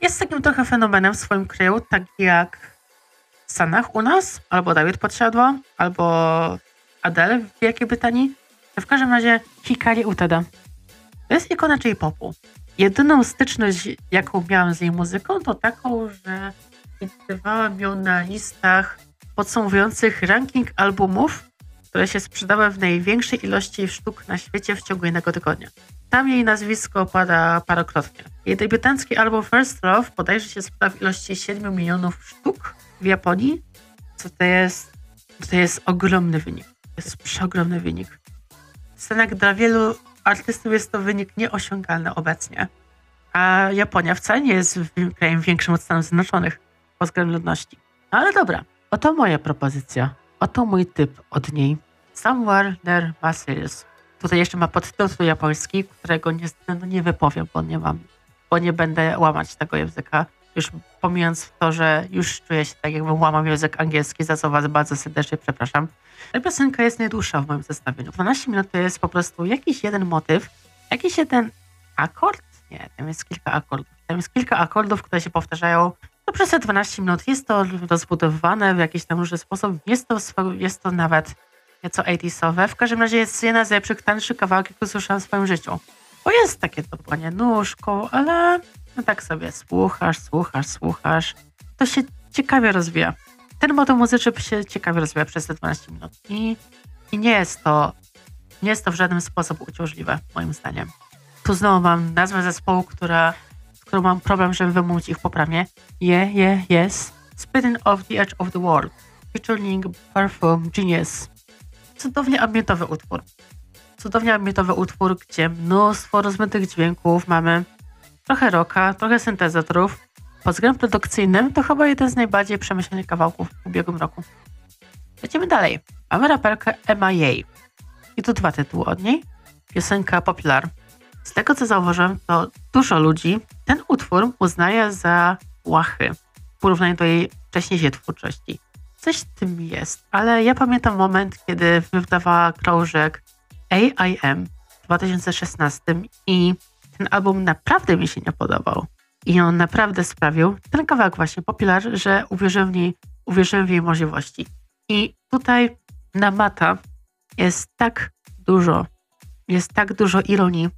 jest takim trochę fenomenem w swoim kraju, tak jak Sanach u nas, albo Dawid Podsiadło, albo Adele w Wielkiej Brytanii. W każdym razie Hikari Utada. To jest ikona J-popu. Jedyną styczność, jaką miałam z jej muzyką, to taką, że widywałam ją na listach podsumowujących ranking albumów, które się sprzedały w największej ilości sztuk na świecie w ciągu jednego tygodnia. Tam jej nazwisko pada parokrotnie. Jej debiutancki album First Love bodajże się sprzedał w ilości 7 milionów sztuk w Japonii, co to jest, to jest ogromny wynik. To jest przeogromny wynik. Scenek dla wielu artystów jest to wynik nieosiągalny obecnie. A Japonia wcale nie jest krajem większym od Stanów Zjednoczonych pod względem ludności. No ale dobra, oto moja propozycja. Oto mój typ od niej. Somewhere Near Marseilles. Tutaj jeszcze ma podtytuł japoński, którego nie, no nie wypowiem, bo nie mam, bo nie będę łamać tego języka. Już pomijając to, że już czuję się tak, jakbym łamał język angielski, za co was bardzo serdecznie przepraszam. Ta piosenka jest najdłuższa w moim zestawieniu. 12 minut to jest po prostu jakiś jeden motyw, jakiś jeden akord? Nie, tam jest kilka akordów. Tam jest kilka akordów, które się powtarzają no przez te 12 minut. Jest to rozbudowane w jakiś tam różny sposób. Jest to, jest to nawet nieco 80 W każdym razie jest jedna z najlepszych, tańszych kawałek, jakie słyszałam w swoim życiu. Bo jest takie topanie nóżką, ale no tak sobie słuchasz, słuchasz, słuchasz. To się ciekawie rozwija. Ten motyw muzyczny się ciekawie rozwija przez te 12 minut. I, I nie jest to nie jest to w żaden sposób uciążliwe, moim zdaniem. Tu znowu mam nazwę zespołu, która, z którą mam problem, żeby wymówić ich poprawnie. Yeah, yeah, yes. Spitting off the Edge of the World. Featuring Perfume Genius. Cudownie ambientowy utwór. Cudownie ambientowy utwór, gdzie mnóstwo rozmytych dźwięków mamy. Trochę rocka, trochę syntezatorów. Pod względem produkcyjnym to chyba jeden z najbardziej przemyślanych kawałków w ubiegłym roku. Lecimy dalej. Mamy raperkę MIA. I tu dwa tytuły od niej. Piosenka Popular. Z tego co zauważyłem, to dużo ludzi ten utwór uznaje za łachy w porównaniu do jej wcześniejszej twórczości. Coś tym jest, ale ja pamiętam moment, kiedy wydawała krążek AIM w 2016 i ten album naprawdę mi się nie podobał. I on naprawdę sprawił, ten kawałek właśnie Popular, że uwierzyłem w, niej, uwierzyłem w jej możliwości. I tutaj na Mata jest tak dużo, jest tak dużo ironii.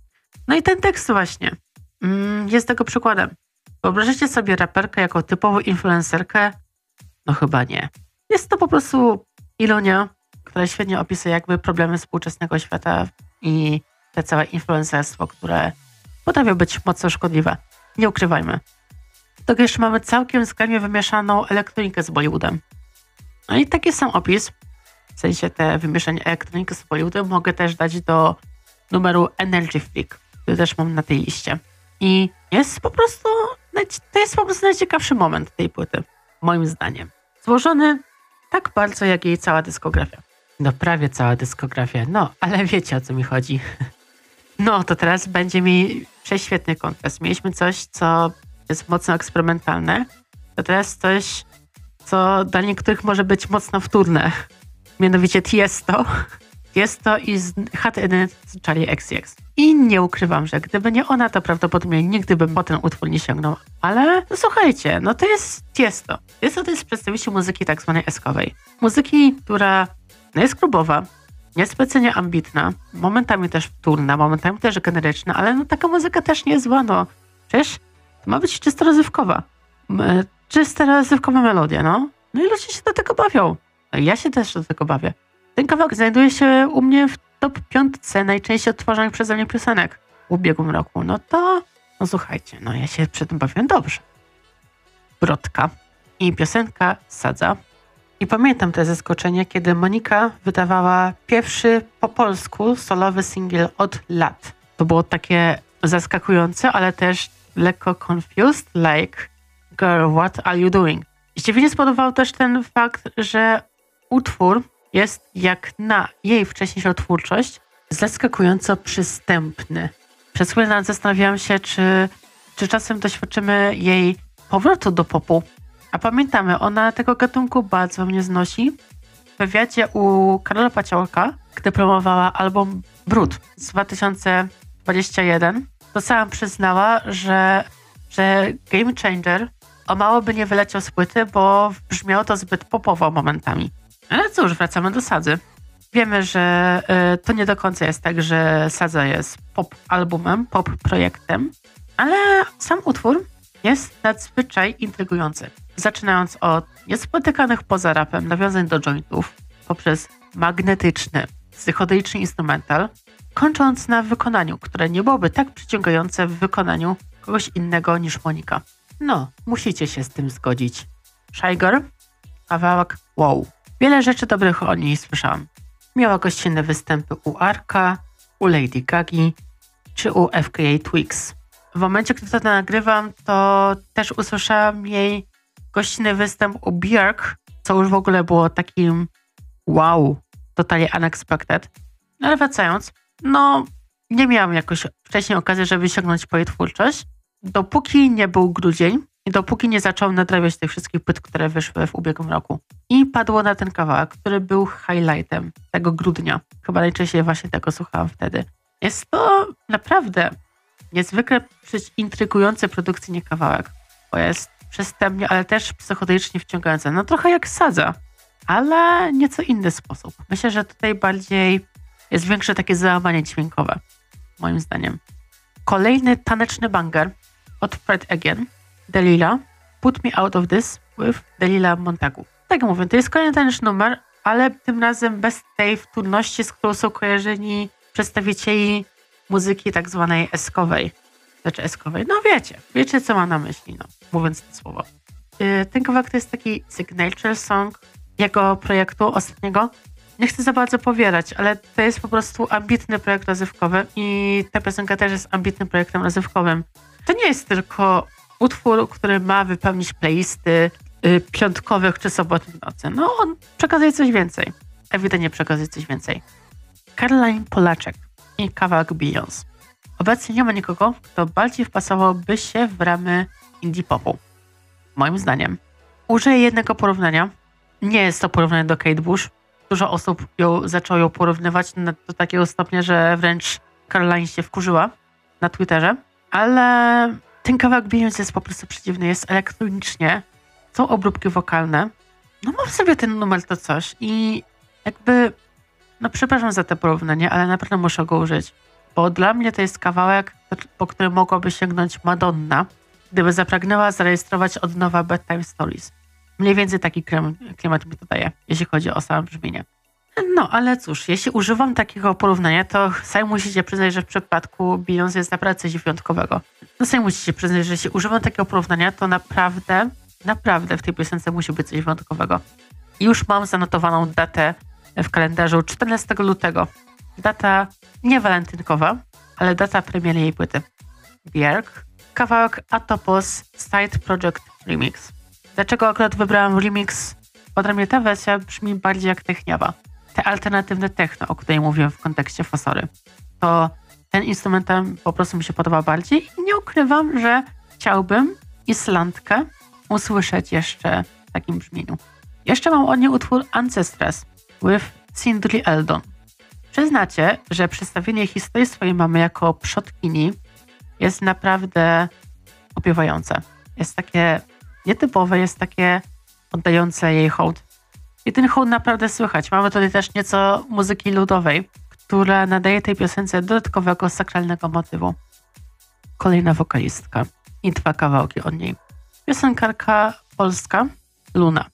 No i ten tekst właśnie mm, jest tego przykładem. Wyobraźcie sobie raperkę jako typową influencerkę? No chyba nie. Jest to po prostu ironia, która świetnie opisuje jakby problemy współczesnego świata i te całe influencerstwo, które potrafią być mocno szkodliwe. Nie ukrywajmy. To jeszcze mamy całkiem skrajnie wymieszaną elektronikę z Bollywoodem. No i taki sam opis, w sensie te wymieszanie elektroniki z Bollywoodem mogę też dać do numeru Energy Freak, który też mam na tej liście. I jest po prostu, to jest po prostu najciekawszy moment tej płyty, moim zdaniem. Złożony tak bardzo jak jej cała dyskografia. No prawie cała dyskografia, no ale wiecie o co mi chodzi. No to teraz będzie mi prześwietny kontrast. Mieliśmy coś, co jest mocno eksperymentalne, to teraz coś, co dla niektórych może być mocno wtórne. Mianowicie Tiesto. Tiesto i z Hot z Charlie XCX. I nie ukrywam, że gdyby nie ona, to prawdopodobnie nigdy bym po ten utwór nie sięgnął. Ale no słuchajcie, no to jest Tiesto. Tiesto to jest przedstawiciel muzyki tak zwanej eskowej. Muzyki, która no jest klubowa, niespecjalnie ambitna, momentami też wtórna, momentami też generyczna, ale no taka muzyka też nie jest zła, no. Przecież to ma być czysto rozrywkowa. M- czysta rozrywkowa melodia, no. No i ludzie się do tego bawią. No ja się też do tego bawię. Ten kawałek znajduje się u mnie w top piątce najczęściej odtwarzanych przeze mnie piosenek w ubiegłym roku. No to, no słuchajcie, no ja się przy tym bawiłem dobrze. Brodka i piosenka Sadza. I pamiętam to zaskoczenie, kiedy Monika wydawała pierwszy po polsku solowy singiel od lat. To było takie zaskakujące, ale też lekko confused, like girl, what are you doing? Zdziwienie spodobał też ten fakt, że utwór jest jak na jej wcześniejszą twórczość zaskakująco przystępny. Przez chwilę nawet zastanawiałam się, czy, czy czasem doświadczymy jej powrotu do popu. A pamiętamy, ona tego gatunku bardzo mnie znosi. W wywiadzie u Karola Paciałka, gdy promowała album Brud z 2021, to sama przyznała, że, że Game Changer o mało by nie wyleciał z płyty, bo brzmiało to zbyt popowo momentami. Ale cóż, wracamy do Sadzy. Wiemy, że y, to nie do końca jest tak, że Sadza jest pop albumem, pop projektem, ale sam utwór jest nadzwyczaj intrygujący. Zaczynając od niespotykanych poza rapem nawiązań do jointów, poprzez magnetyczny, psychodeliczny instrumental, kończąc na wykonaniu, które nie byłoby tak przyciągające w wykonaniu kogoś innego niż Monika. No, musicie się z tym zgodzić. Shiger, kawałek wow. Wiele rzeczy dobrych o niej słyszałam. Miała gościnne występy u Arka, u Lady Gagi czy u FKA Twix. W momencie, gdy to nagrywam, to też usłyszałam jej gościnny występ u Björk, co już w ogóle było takim wow, totalnie unexpected. No ale wracając, no nie miałam jakoś wcześniej okazji, żeby sięgnąć po jej twórczość, dopóki nie był grudzień i dopóki nie zaczął nadrabiać tych wszystkich płyt, które wyszły w ubiegłym roku. I padło na ten kawałek, który był highlightem tego grudnia. Chyba najczęściej właśnie tego słuchałam wtedy. Jest to naprawdę niezwykle intrygujący produkcyjnie kawałek, bo jest przystępnie, ale też psychodelicznie wciągający. No trochę jak sadza, ale nieco inny sposób. Myślę, że tutaj bardziej jest większe takie załamanie dźwiękowe, moim zdaniem. Kolejny taneczny banger od Fred Again, Delila, Put Me Out of This with Delila Montagu. Tak jak mówię, to jest kolejny taneczny numer, ale tym razem bez tej wtórności, z którą są kojarzeni przedstawicieli muzyki tak zwanej eskowej. Znaczy eskowej, no wiecie, wiecie co mam na myśli, no, mówiąc to słowo. Yy, ten kawałek to jest taki signature song jego projektu ostatniego. Nie chcę za bardzo powielać, ale to jest po prostu ambitny projekt rozrywkowy i ta piosenka też jest ambitnym projektem rozrywkowym. To nie jest tylko utwór, który ma wypełnić playlisty yy, piątkowych czy sobotnych nocy. No, on przekazuje coś więcej. Ewidentnie przekazuje coś więcej. Caroline Polaczek i kawałek Beyoncé. Obecnie nie ma nikogo, kto bardziej wpasowałby się w ramy indie popu. Moim zdaniem. Użyję jednego porównania. Nie jest to porównanie do Kate Bush. Dużo osób ją, zaczęło ją porównywać do takiego stopnia, że wręcz Caroline się wkurzyła na Twitterze. Ale ten kawałek Beyoncé jest po prostu przeciwny. Jest elektronicznie. Są obróbki wokalne. No mam sobie ten numer to coś i jakby no przepraszam za te porównanie, ale naprawdę muszę go użyć. Bo dla mnie to jest kawałek, po którym mogłaby sięgnąć Madonna, gdyby zapragnęła zarejestrować od nowa Bedtime Stories. Mniej więcej taki klimat mi to daje, jeśli chodzi o samo brzmienie. No, ale cóż, jeśli używam takiego porównania, to sami musicie przyznać, że w przypadku Beyoncé jest naprawdę coś wyjątkowego. No sami musicie przyznać, że jeśli używam takiego porównania, to naprawdę, naprawdę w tej piosence musi być coś wyjątkowego. I już mam zanotowaną datę w kalendarzu 14 lutego. Data nie walentynkowa, ale data premiery jej płyty. Björk, kawałek Atopos Side Project Remix. Dlaczego akurat wybrałam remix? Ode mnie ta wersja brzmi bardziej jak techniawa. Te alternatywne techno, o której mówiłem w kontekście Fosory. To ten instrumental po prostu mi się podoba bardziej i nie ukrywam, że chciałbym Islandkę usłyszeć jeszcze w takim brzmieniu. Jeszcze mam od niej utwór Ancestras, with Sindri Eldon. Przyznacie, że przedstawienie historii swojej mamy jako przodkini jest naprawdę opiewające. Jest takie nietypowe, jest takie oddające jej hołd. I ten hołd naprawdę słychać. Mamy tutaj też nieco muzyki ludowej, która nadaje tej piosence dodatkowego sakralnego motywu. Kolejna wokalistka i dwa kawałki od niej. Piosenkarka polska Luna.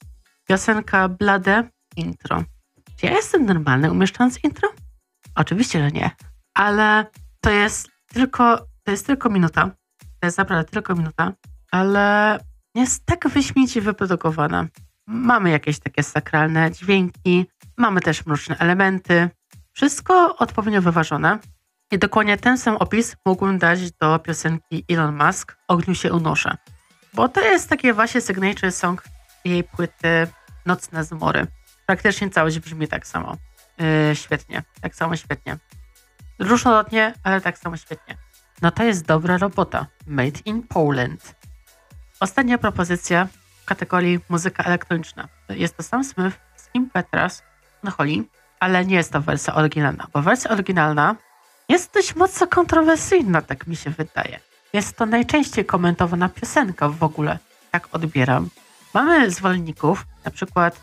Piosenka Blade intro. Czy ja jestem normalny umieszczając intro? Oczywiście, że nie. Ale to jest tylko, to jest tylko minuta. To jest naprawdę tylko minuta, ale jest tak wyśmienicie wyprodukowana. Mamy jakieś takie sakralne dźwięki, mamy też mroczne elementy. Wszystko odpowiednio wyważone. I dokładnie ten sam opis mógłbym dać do piosenki Elon Musk Ogniu się unoszę. Bo to jest takie właśnie signature song jej płyty Nocne zmory. Praktycznie całość brzmi tak samo. Yy, świetnie, tak samo świetnie. Różnorodnie, ale tak samo świetnie. No to jest dobra robota. Made in Poland. Ostatnia propozycja w kategorii muzyka elektroniczna. Jest to Sam Smith z Kim Petras na ale nie jest to wersja oryginalna, bo wersja oryginalna jest dość mocno kontrowersyjna, tak mi się wydaje. Jest to najczęściej komentowana piosenka w ogóle. Tak odbieram. Mamy zwolenników, na przykład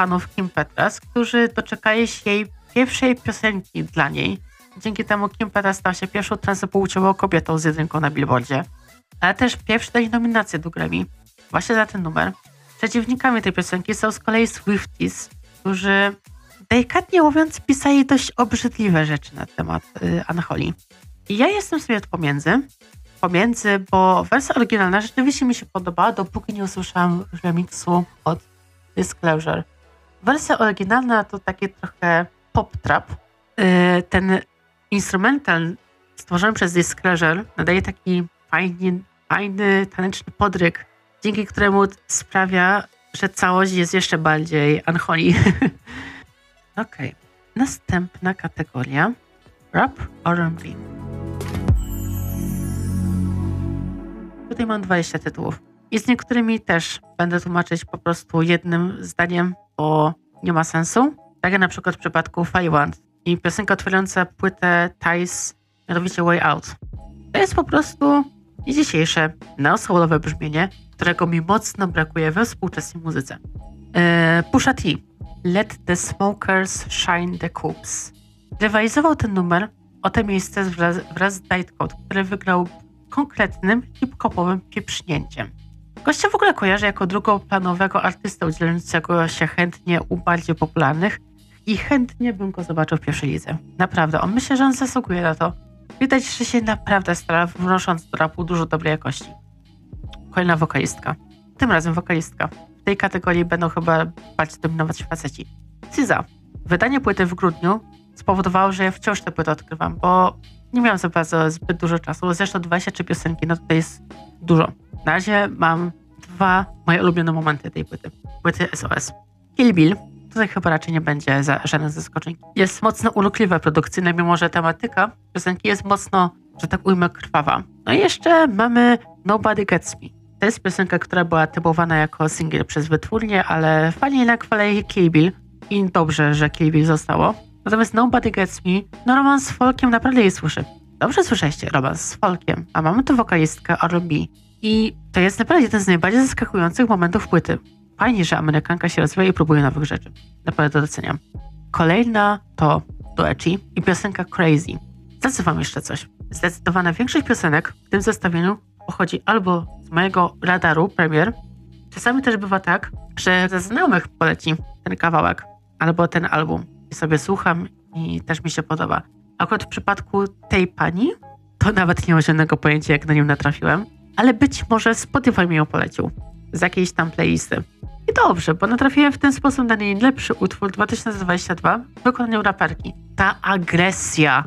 panów Kim Petras, którzy doczekali się jej pierwszej piosenki dla niej. Dzięki temu Kim Petras stał się pierwszą transpłciową kobietą z jedynką na Billboardzie, ale też pierwsze dali nominację do Grammy właśnie za ten numer. Przeciwnikami tej piosenki są z kolei Swifties, którzy delikatnie mówiąc pisali dość obrzydliwe rzeczy na temat y, Anaholi. I ja jestem sobie pomiędzy, pomiędzy, bo wersja oryginalna rzeczywiście mi się podobała, dopóki nie usłyszałam remixu od Disclosure. Wersja oryginalna to takie trochę pop trap. Y, ten instrumental stworzony przez Disclosure nadaje taki fajny, fajny, taneczny podryk, dzięki któremu sprawia, że całość jest jeszcze bardziej unholy. Okej. Okay. Następna kategoria rap R&B. Tutaj mam 20 tytułów. I z niektórymi też będę tłumaczyć po prostu jednym zdaniem, bo nie ma sensu. Tak jak na przykład w przypadku Firewind i piosenka otwierająca płytę Ties, mianowicie Way Out. To jest po prostu dzisiejsze neosoulowe brzmienie, którego mi mocno brakuje we współczesnej muzyce. Eee, Pusha T. Let the Smokers Shine the Coops. Rywalizował ten numer o te miejsce wraz, wraz z Diet który wygrał konkretnym hip-hopowym pieprznięciem. Gościa w ogóle kojarzę jako drugoplanowego artystę udzielającego się chętnie u bardziej popularnych i chętnie bym go zobaczył w pierwszej lidze. Naprawdę, on myślę, że on zasługuje na to. Widać, że się naprawdę stara, wnosząc do rapu dużo dobrej jakości. Kolejna wokalistka. Tym razem wokalistka. W tej kategorii będą chyba bardziej dominować faceci. Ciza. Wydanie płyty w grudniu spowodowało, że ja wciąż tę płytę odkrywam, bo nie miałam za bardzo zbyt dużo czasu. Zresztą 23 piosenki, no to jest dużo. Na razie mam dwa moje ulubione momenty tej płyty. Płyty SOS. Kill Bill. Tutaj chyba raczej nie będzie za żaden zaskoczeń. Jest mocno urokliwe produkcyjne, mimo że tematyka piosenki jest mocno, że tak ujmę, krwawa. No i jeszcze mamy Nobody Gets Me. To jest piosenka, która była typowana jako singiel przez wytwórnię, ale fani jednak chwalili Kill Bill i dobrze, że Kill Bill zostało. Natomiast Nobody Gets Me, no romans z folkiem naprawdę jej słyszy. Dobrze słyszeliście, romans z folkiem, a mamy tu wokalistkę R&B. I to jest naprawdę jeden z najbardziej zaskakujących momentów płyty. Fajnie, że Amerykanka się rozwija i próbuje nowych rzeczy. Naprawdę to doceniam. Kolejna to Doechi i piosenka Crazy. Zdradzę wam jeszcze coś. Zdecydowana większość piosenek w tym zestawieniu pochodzi albo z mojego radaru premier, czasami też bywa tak, że ze znajomych poleci ten kawałek albo ten album sobie słucham i też mi się podoba. Akurat w przypadku tej pani, to nawet nie mam żadnego pojęcia, jak na nią natrafiłem, ale być może Spotify mi ją polecił z jakiejś tam playlisty. I dobrze, bo natrafiłem w ten sposób na najlepszy utwór 2022 w wykonaniu raperki. Ta agresja,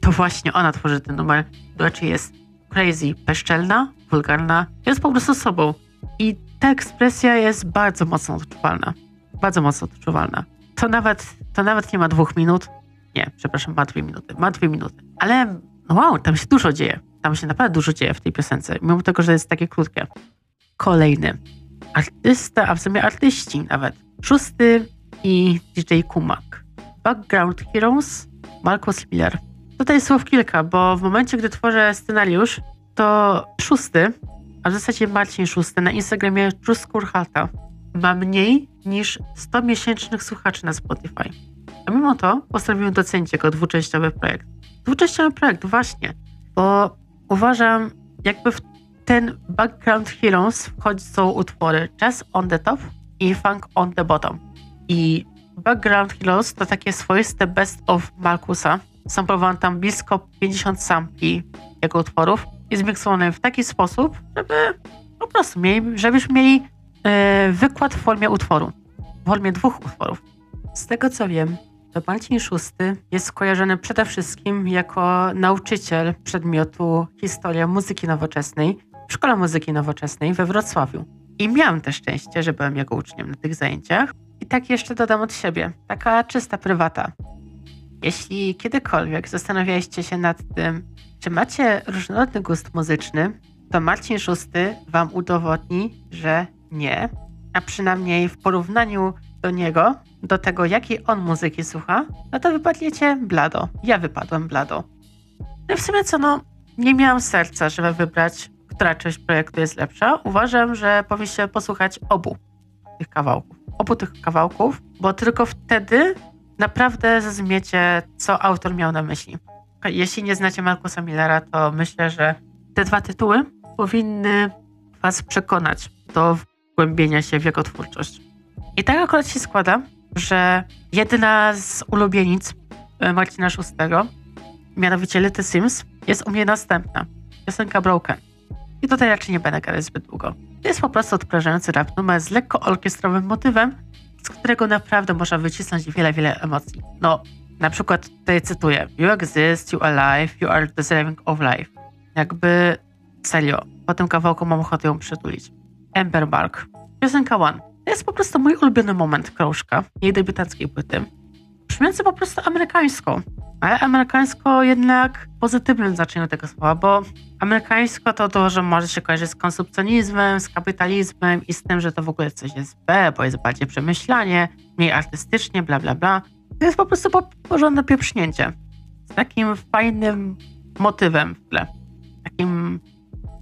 to właśnie ona tworzy ten numer. Znaczy jest crazy, bezczelna, wulgarna, jest po prostu sobą. I ta ekspresja jest bardzo mocno odczuwalna. Bardzo mocno odczuwalna. To nawet, to nawet nie ma dwóch minut. Nie, przepraszam, ma dwie minuty. Ma dwie minuty. Ale no wow, tam się dużo dzieje. Tam się naprawdę dużo dzieje w tej piosence, mimo tego, że jest takie krótkie. Kolejny. Artysta, a w sumie artyści nawet. Szósty i DJ Kumak. Background Heroes, Marcus Miller. Tutaj słów kilka, bo w momencie, gdy tworzę scenariusz, to szósty, a w zasadzie Marcin Szósty na Instagramie Czuskurchata ma mniej niż 100 miesięcznych słuchaczy na Spotify. A mimo to postanowiłem docenić jako dwuczęściowy projekt. Dwuczęściowy projekt, właśnie, bo uważam, jakby w ten background heroes wchodzą utwory Jazz on the Top i Funk on the Bottom. I Background Heroes to takie swoiste best of Markusa. Samplowałem tam blisko 50 sampli jego utworów i zmiksowane w taki sposób, żeby po prostu mieli, żebyśmy mieli wykład w formie utworu. W formie dwóch utworów. Z tego co wiem, to Marcin Szósty jest skojarzony przede wszystkim jako nauczyciel przedmiotu Historia Muzyki Nowoczesnej w Szkole Muzyki Nowoczesnej we Wrocławiu. I miałem też szczęście, że byłem jego uczniem na tych zajęciach. I tak jeszcze dodam od siebie, taka czysta prywata. Jeśli kiedykolwiek zastanawialiście się nad tym, czy macie różnorodny gust muzyczny, to Marcin Szósty wam udowodni, że nie. A przynajmniej w porównaniu do niego, do tego jakiej on muzyki słucha, no to wypadniecie blado. Ja wypadłem blado. No w sumie co, no, nie miałam serca, żeby wybrać, która część projektu jest lepsza. Uważam, że powinniście posłuchać obu tych kawałków. Obu tych kawałków, bo tylko wtedy naprawdę zrozumiecie, co autor miał na myśli. Jeśli nie znacie Markusa Millera, to myślę, że te dwa tytuły powinny Was przekonać do wgłębienia się w jego twórczość. I tak akurat się składa, że jedna z ulubienic e, Marcina Szóstego, mianowicie Little Sims, jest u mnie następna. Piosenka Broken. I tutaj raczej nie będę gadać zbyt długo. To jest po prostu odprężający rap numer z lekko orkiestrowym motywem, z którego naprawdę można wycisnąć wiele, wiele emocji. No, na przykład tutaj cytuję You exist, you alive, you are deserving of life. Jakby serio, po tym kawałku mam ochotę ją przytulić. Ember Bark. Piosenka One. To jest po prostu mój ulubiony moment krążka, jej debiutanckiej płyty. Brzmiący po prostu amerykańsko, ale amerykańsko jednak w pozytywnym znaczeniu tego słowa, bo amerykańsko to to, że może się kojarzyć z konsumpcjonizmem, z kapitalizmem i z tym, że to w ogóle coś jest B, bo jest bardziej przemyślanie, mniej artystycznie, bla bla bla. To jest po prostu porządne pieprznięcie. Z takim fajnym motywem w tle. Takim,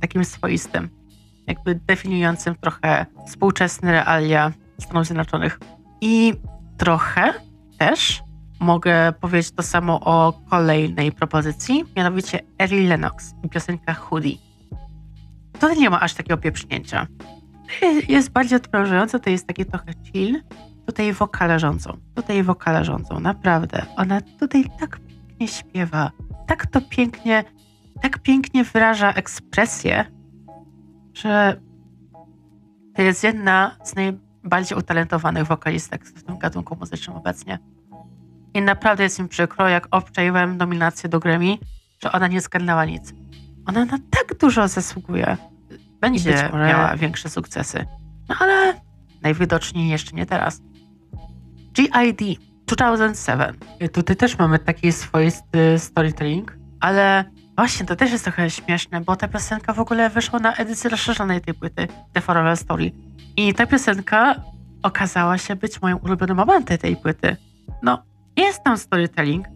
takim swoistym. Jakby definiującym trochę współczesne realia Stanów Zjednoczonych. I trochę też mogę powiedzieć to samo o kolejnej propozycji, mianowicie Erin Lennox i piosenka Hoodie. Tutaj nie ma aż takiego pieprznięcia. Jest bardziej odprężające, to jest taki trochę chill. Tutaj wokale rządzą, tutaj wokale rządzą, naprawdę. Ona tutaj tak pięknie śpiewa, tak to pięknie, tak pięknie wyraża ekspresję, że to jest jedna z najbardziej utalentowanych wokalistek w tym gatunku muzycznym obecnie. I naprawdę jest mi przykro, jak obczaiłem nominację do Grammy, że ona nie zgarnęła nic. Ona na tak dużo zasługuje. Będzie miała większe sukcesy. No ale najwidoczniej jeszcze nie teraz. GID 2007. I tutaj też mamy taki swoisty storytelling, ale właśnie to też jest trochę śmieszne, bo ta piosenka w ogóle wyszła na edycji rozszerzonej tej płyty The Forever Story. I ta piosenka okazała się być moim ulubionym momentem tej płyty. No, jest tam storytelling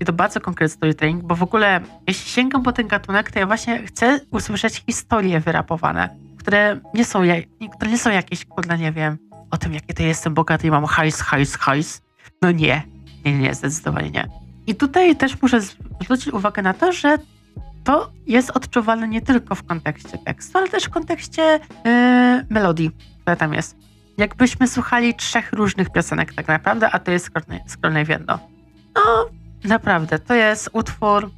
i to bardzo konkretny storytelling, bo w ogóle jeśli sięgam po ten gatunek, to ja właśnie chcę usłyszeć historie wyrapowane, które nie są, które nie są jakieś, kurde, nie wiem, o tym, jakie to jestem bogaty i mam hajs, hajs, hajs. No nie, nie, nie, zdecydowanie nie. I tutaj też muszę zwrócić uwagę na to, że to jest odczuwalne nie tylko w kontekście tekstu, ale też w kontekście yy, melodii, która tam jest jakbyśmy słuchali trzech różnych piosenek tak naprawdę, a to jest skromnie w jedno. No, naprawdę, to jest utwór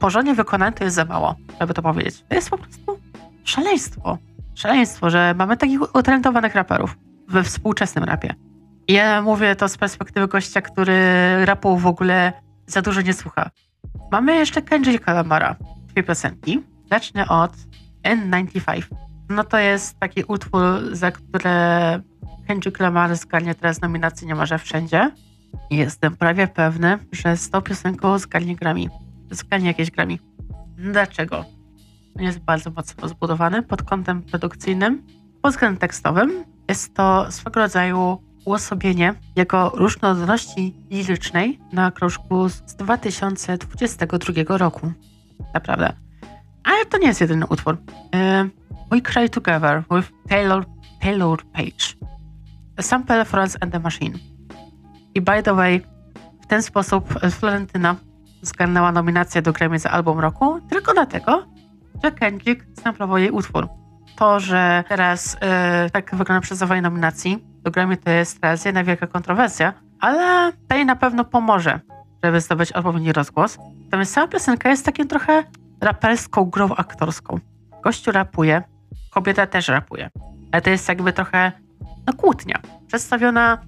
porządnie wykonany, to jest za mało, żeby to powiedzieć. To jest po prostu szaleństwo. Szaleństwo, że mamy takich utalentowanych raperów we współczesnym rapie. Ja mówię to z perspektywy gościa, który rapu w ogóle za dużo nie słucha. Mamy jeszcze Kendricka Lamara, dwie piosenki. Zacznę od N95. No to jest taki utwór, za które Kendrick Lamar zgarnie teraz nominację niemalże wszędzie. Jestem prawie pewny, że z tą piosenką zgarnie Grammy. Zgarnie jakieś Grammy. Dlaczego? Jest bardzo mocno zbudowany pod kątem produkcyjnym. Pod względem tekstowym jest to swego rodzaju uosobienie jego różnorodności lirycznej na krążku z 2022 roku. Naprawdę. Ale to nie jest jedyny utwór. Uh, We Cry Together with Taylor, Taylor Page. sample Florence and the Machine. I by the way, w ten sposób Florentyna zgarnęła nominację do Grammy za album roku tylko dlatego, że Kendrick samplował jej utwór. To, że teraz yy, tak wygląda przyznawanie nominacji do Grammy to jest teraz jedna wielka kontrowersja, ale to jej na pewno pomoże, żeby zdobyć odpowiedni rozgłos. Natomiast sama piosenka jest takim trochę raperską grą aktorską. Gościu rapuje, kobieta też rapuje. Ale to jest jakby trochę no, kłótnia. Przedstawiona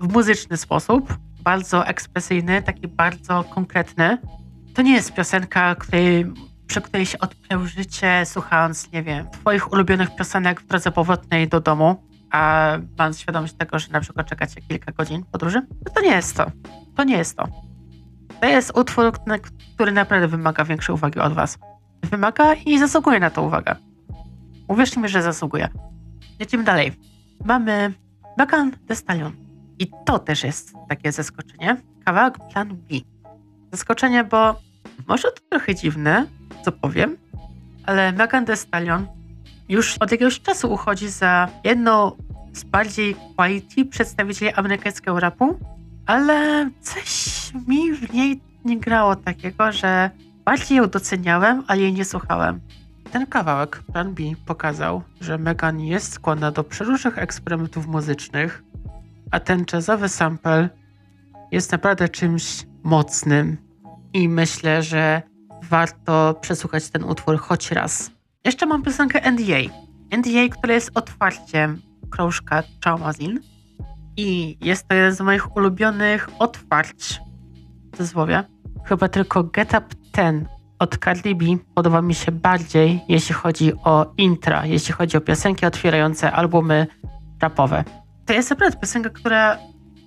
w muzyczny sposób, bardzo ekspresyjny, taki bardzo konkretny. To nie jest piosenka, której, przy której się odpiął życie, słuchając, nie wiem, twoich ulubionych piosenek w drodze powrotnej do domu, a mając świadomość tego, że na przykład czekacie kilka godzin podróży. No to nie jest to. To nie jest to. To jest utwór, który naprawdę wymaga większej uwagi od was. Wymaga i zasługuje na to uwagę. Uwierzcie mi, że zasługuje. Jedziemy dalej. Mamy Bakan The Stallion. I to też jest takie zaskoczenie. Kawałek Plan B. Zaskoczenie, bo może to trochę dziwne, co powiem, ale Megan Thee Stallion już od jakiegoś czasu uchodzi za jedną z bardziej quality przedstawicieli amerykańskiego rapu, ale coś mi w niej nie grało takiego, że bardziej ją doceniałem, ale jej nie słuchałem. Ten kawałek, Plan B, pokazał, że Megan jest skłonna do przeróżnych eksperymentów muzycznych, a ten jazzowy sample jest naprawdę czymś mocnym i myślę, że warto przesłuchać ten utwór choć raz. Jeszcze mam piosenkę NDA. NDA, która jest otwarciem krążka Traumazin i jest to jeden z moich ulubionych otwarć cudzysłowie. Chyba tylko Get Up 10 od Cardi B podoba mi się bardziej, jeśli chodzi o intra, jeśli chodzi o piosenki otwierające albumy rapowe. To jest naprawdę piosenka, która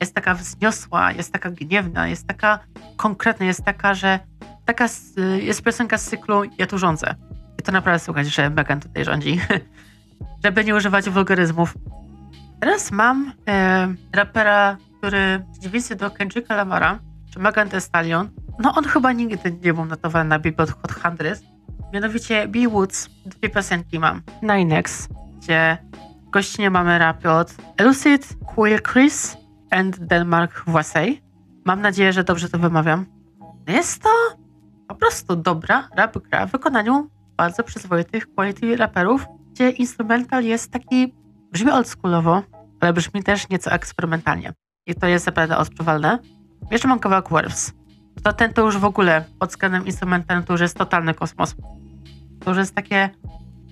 jest taka wzniosła, jest taka gniewna, jest taka konkretna, jest taka, że taka jest piosenka z cyklu Ja tu rządzę. I to naprawdę słuchać, że Megan tutaj rządzi. Żeby nie używać wulgaryzmów. Teraz mam e, rapera, który w do Kendricka Lamara, czy Megan Thee Stallion, no on chyba nigdy nie był notowany na Billboard Hot 100. Mianowicie B. Woods, dwie piosenki mam. Ninex, gdzie gościnie mamy rapy od Elucid, Queer Chris and Denmark Wasey. Mam nadzieję, że dobrze to wymawiam. Jest to po prostu dobra rap gra w wykonaniu bardzo przyzwoitych quality raperów, gdzie instrumental jest taki, brzmi oldschoolowo, ale brzmi też nieco eksperymentalnie. I to jest naprawdę odczuwalne. Jeszcze mam kawałek Werves to ten to już w ogóle pod względem instrumentalnym to już jest totalny kosmos. To już jest takie,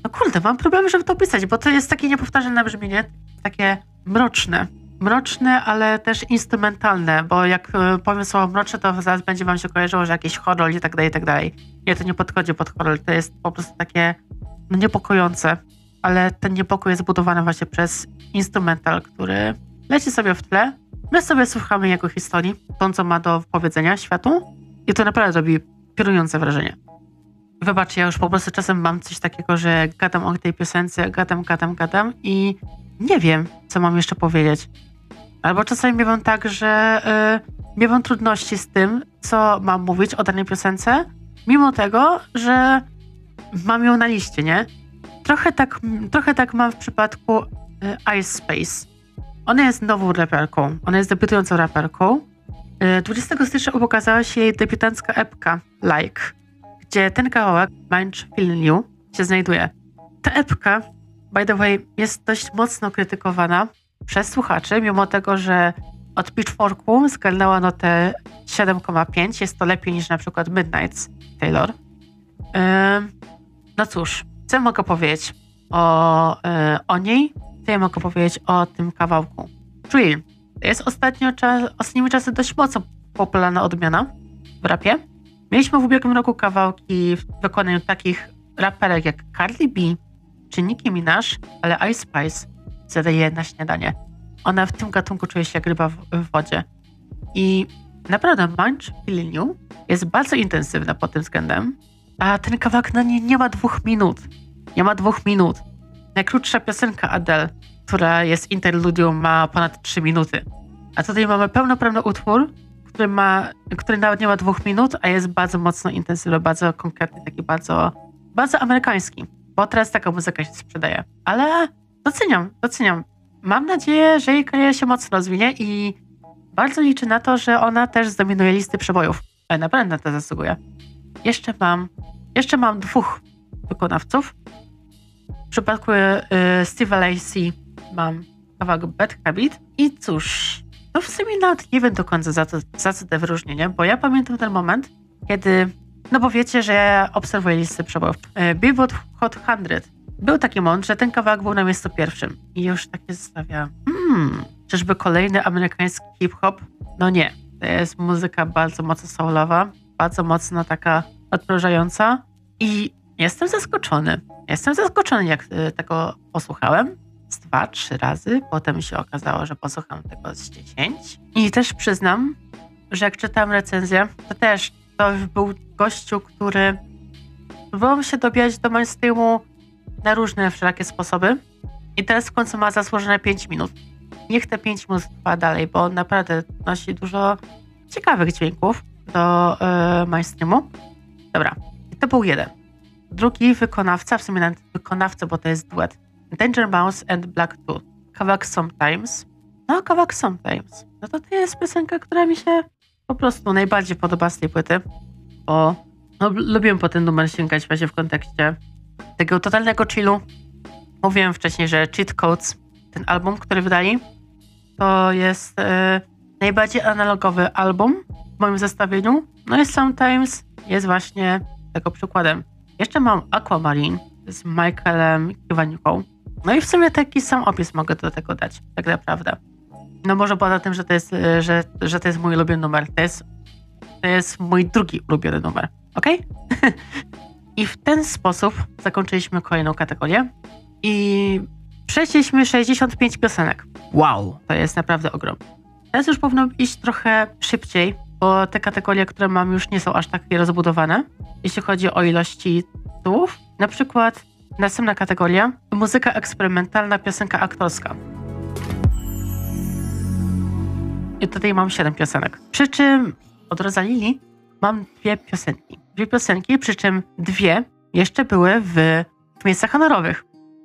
no kurde, mam problemy, żeby to opisać, bo to jest takie niepowtarzalne brzmienie, takie mroczne. Mroczne, ale też instrumentalne, bo jak e, powiem słowo mroczne, to zaraz będzie wam się kojarzyło, że jakiś horror i tak dalej, i tak dalej. Nie, to nie podchodzi pod horror, to jest po prostu takie no, niepokojące, ale ten niepokój jest zbudowany właśnie przez instrumental, który leci sobie w tle, My sobie słuchamy jego historii, tą co ma do powiedzenia światu i to naprawdę robi kierujące wrażenie. Wybacz, ja już po prostu czasem mam coś takiego, że gadam o tej piosence, gadam, gadam, gadam i nie wiem, co mam jeszcze powiedzieć. Albo czasami miewam tak, że yy, miewam trudności z tym, co mam mówić o danej piosence, mimo tego, że mam ją na liście, nie? Trochę tak, trochę tak mam w przypadku y, Ice Space ona jest nową raperką. Ona jest debiutującą raperką. 20 y, stycznia pokazała się jej debiutancka epka Like, gdzie ten kawałek Mind Feel New się znajduje. Ta epka, by the way, jest dość mocno krytykowana przez słuchaczy, mimo tego, że od Pitchforku zgarnęła notę 7,5. Jest to lepiej niż na przykład Midnights Taylor. No cóż, co mogę powiedzieć o, y, o niej? Ja mogę powiedzieć o tym kawałku? Drill. Jest ostatnio czas, ostatnimi czasy dość mocno popularna odmiana w rapie. Mieliśmy w ubiegłym roku kawałki w wykonaniu takich raperek jak Cardi B czy Nicki Minaj, ale Ice Spice zadaje na śniadanie. Ona w tym gatunku czuje się jak ryba w, w wodzie. I naprawdę Munch Feeling jest bardzo intensywna pod tym względem, a ten kawałek na nie, nie ma dwóch minut. Nie ma dwóch minut. Najkrótsza piosenka Adele, która jest interludium, ma ponad 3 minuty. A tutaj mamy pełnoprawny utwór, który, ma, który nawet nie ma dwóch minut, a jest bardzo mocno intensywny, bardzo konkretny, taki bardzo, bardzo amerykański. Bo teraz taka muzyka się sprzedaje. Ale doceniam, doceniam mam nadzieję, że jej kariera się mocno rozwinie i bardzo liczę na to, że ona też zdominuje listy przebojów. Ale naprawdę na to zasługuje. Jeszcze mam, jeszcze mam dwóch wykonawców. W przypadku y, Steve'a Lacey mam kawałek Bad Habit i cóż, no w sumie nawet nie wiem do końca za, to, za co te wyróżnienie, bo ja pamiętam ten moment, kiedy, no bo wiecie, że ja obserwuję listy przebojów. Y, Billboard Hot 100 był taki moment, że ten kawałek był na miejscu pierwszym i już takie zostawiam. Hmm, czyżby kolejny amerykański hip-hop? No nie. To jest muzyka bardzo mocno soulowa, bardzo mocno taka odprężająca i jestem zaskoczony. Jestem zaskoczony, jak y, tego posłuchałem. Z dwa, trzy razy. Potem się okazało, że posłucham tego z dziesięć. I też przyznam, że jak czytałem recenzję, to też to był gościu, który próbował się dobijać do mainstreamu na różne wszelakie sposoby. I teraz w końcu ma zasłużone 5 minut. Niech te 5 minut trwa dalej, bo naprawdę nosi dużo ciekawych dźwięków do yy, mainstreamu. Dobra, i to był jeden. Drugi wykonawca, w sumie nawet wykonawca, bo to jest duet. Danger Mouse and Black Tooth. Kawałek Sometimes. No, kawałek Sometimes. No to to jest piosenka, która mi się po prostu najbardziej podoba z tej płyty, bo no, lubię po ten numer sięgać właśnie w kontekście tego totalnego chillu. Mówiłem wcześniej, że Cheat Codes, ten album, który wydali, to jest e, najbardziej analogowy album w moim zestawieniu. No i Sometimes jest właśnie tego przykładem. Jeszcze mam Aquamarine z Michaelem Kiwaniuką. No i w sumie taki sam opis mogę do tego dać, tak naprawdę. No może poza tym, że to jest, e, że, że to jest mój ulubiony numer. To jest, to jest mój drugi ulubiony numer. Ok? I w ten sposób zakończyliśmy kolejną kategorię i przeszliśmy 65 piosenek. Wow, to jest naprawdę ogrom. Teraz już powinno iść trochę szybciej, bo te kategorie, które mam już nie są aż tak rozbudowane, jeśli chodzi o ilości tytułów. Na przykład następna kategoria muzyka eksperymentalna, piosenka aktorska. I tutaj mam 7 piosenek. Przy czym od Rosalili mam dwie piosenki dwie piosenki, przy czym dwie jeszcze były w, w miejscach honorowych.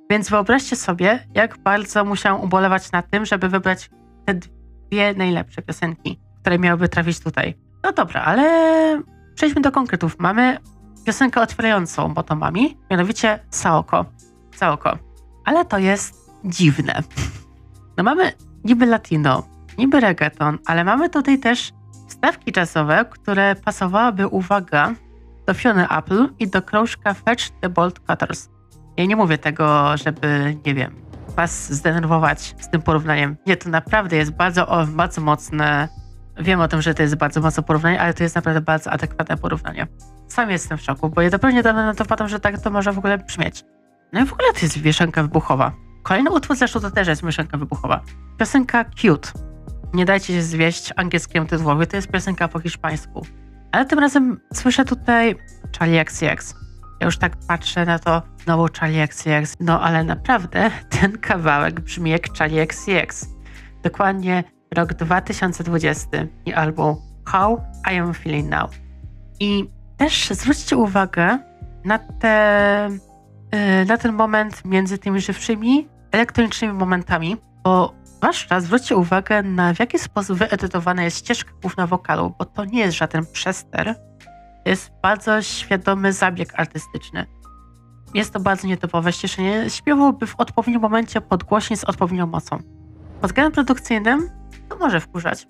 Więc wyobraźcie sobie, jak bardzo musiałam ubolewać na tym, żeby wybrać te dwie najlepsze piosenki, które miałyby trafić tutaj. No dobra, ale przejdźmy do konkretów. Mamy piosenkę otwierającą Motomami, mianowicie Saoko. Saoko. Ale to jest dziwne. No mamy niby latino, niby reggaeton, ale mamy tutaj też stawki czasowe, które pasowałyby, uwaga, do Fiony Apple i do krążka Fetch the Bolt Cutters. Ja nie mówię tego, żeby, nie wiem, was zdenerwować z tym porównaniem. Nie, to naprawdę jest bardzo, bardzo mocne. Wiem o tym, że to jest bardzo mocne porównanie, ale to jest naprawdę bardzo adekwatne porównanie. Sam jestem w szoku, bo ja dopiero niedawno na to wpadłem, że tak to może w ogóle brzmieć. No i w ogóle to jest mieszanka wybuchowa. Kolejny utwór zresztą to też jest mieszanka wybuchowa. Piosenka Cute. Nie dajcie się zwieść angielskiemu tytułowi, to jest piosenka po hiszpańsku. Ale tym razem słyszę tutaj Charlie XCX. Ja już tak patrzę na to, znowu Charlie XCX. No ale naprawdę ten kawałek brzmi jak Charlie XCX. Dokładnie rok 2020 i album How I Am Feeling Now. I też zwróćcie uwagę na, te, y, na ten moment między tymi żywszymi, elektronicznymi momentami, bo zwłaszcza zwróćcie uwagę na w jaki sposób wyedytowana jest ścieżka główna wokalu, bo to nie jest żaden przester, to jest bardzo świadomy zabieg artystyczny. Jest to bardzo nietypowe ścieszenie śpiewu, by w odpowiednim momencie podgłośnić z odpowiednią mocą. Pod względem produkcyjnym to może wkurzać,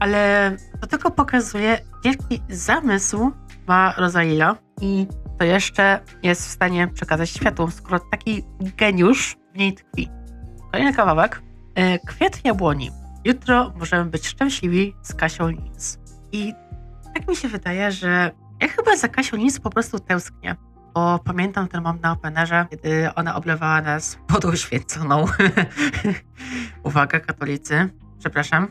ale to tylko pokazuje, jaki zamysł ma Rosalila i to jeszcze jest w stanie przekazać światu, skoro taki geniusz w niej tkwi. Kolejny kawałek E, kwiat jabłoni. Jutro możemy być szczęśliwi z Kasią Lins. I tak mi się wydaje, że ja chyba za Kasią Lins po prostu tęsknię. Bo pamiętam ten moment na openerze, kiedy ona oblewała nas wodą święconą. Uwaga, katolicy, przepraszam.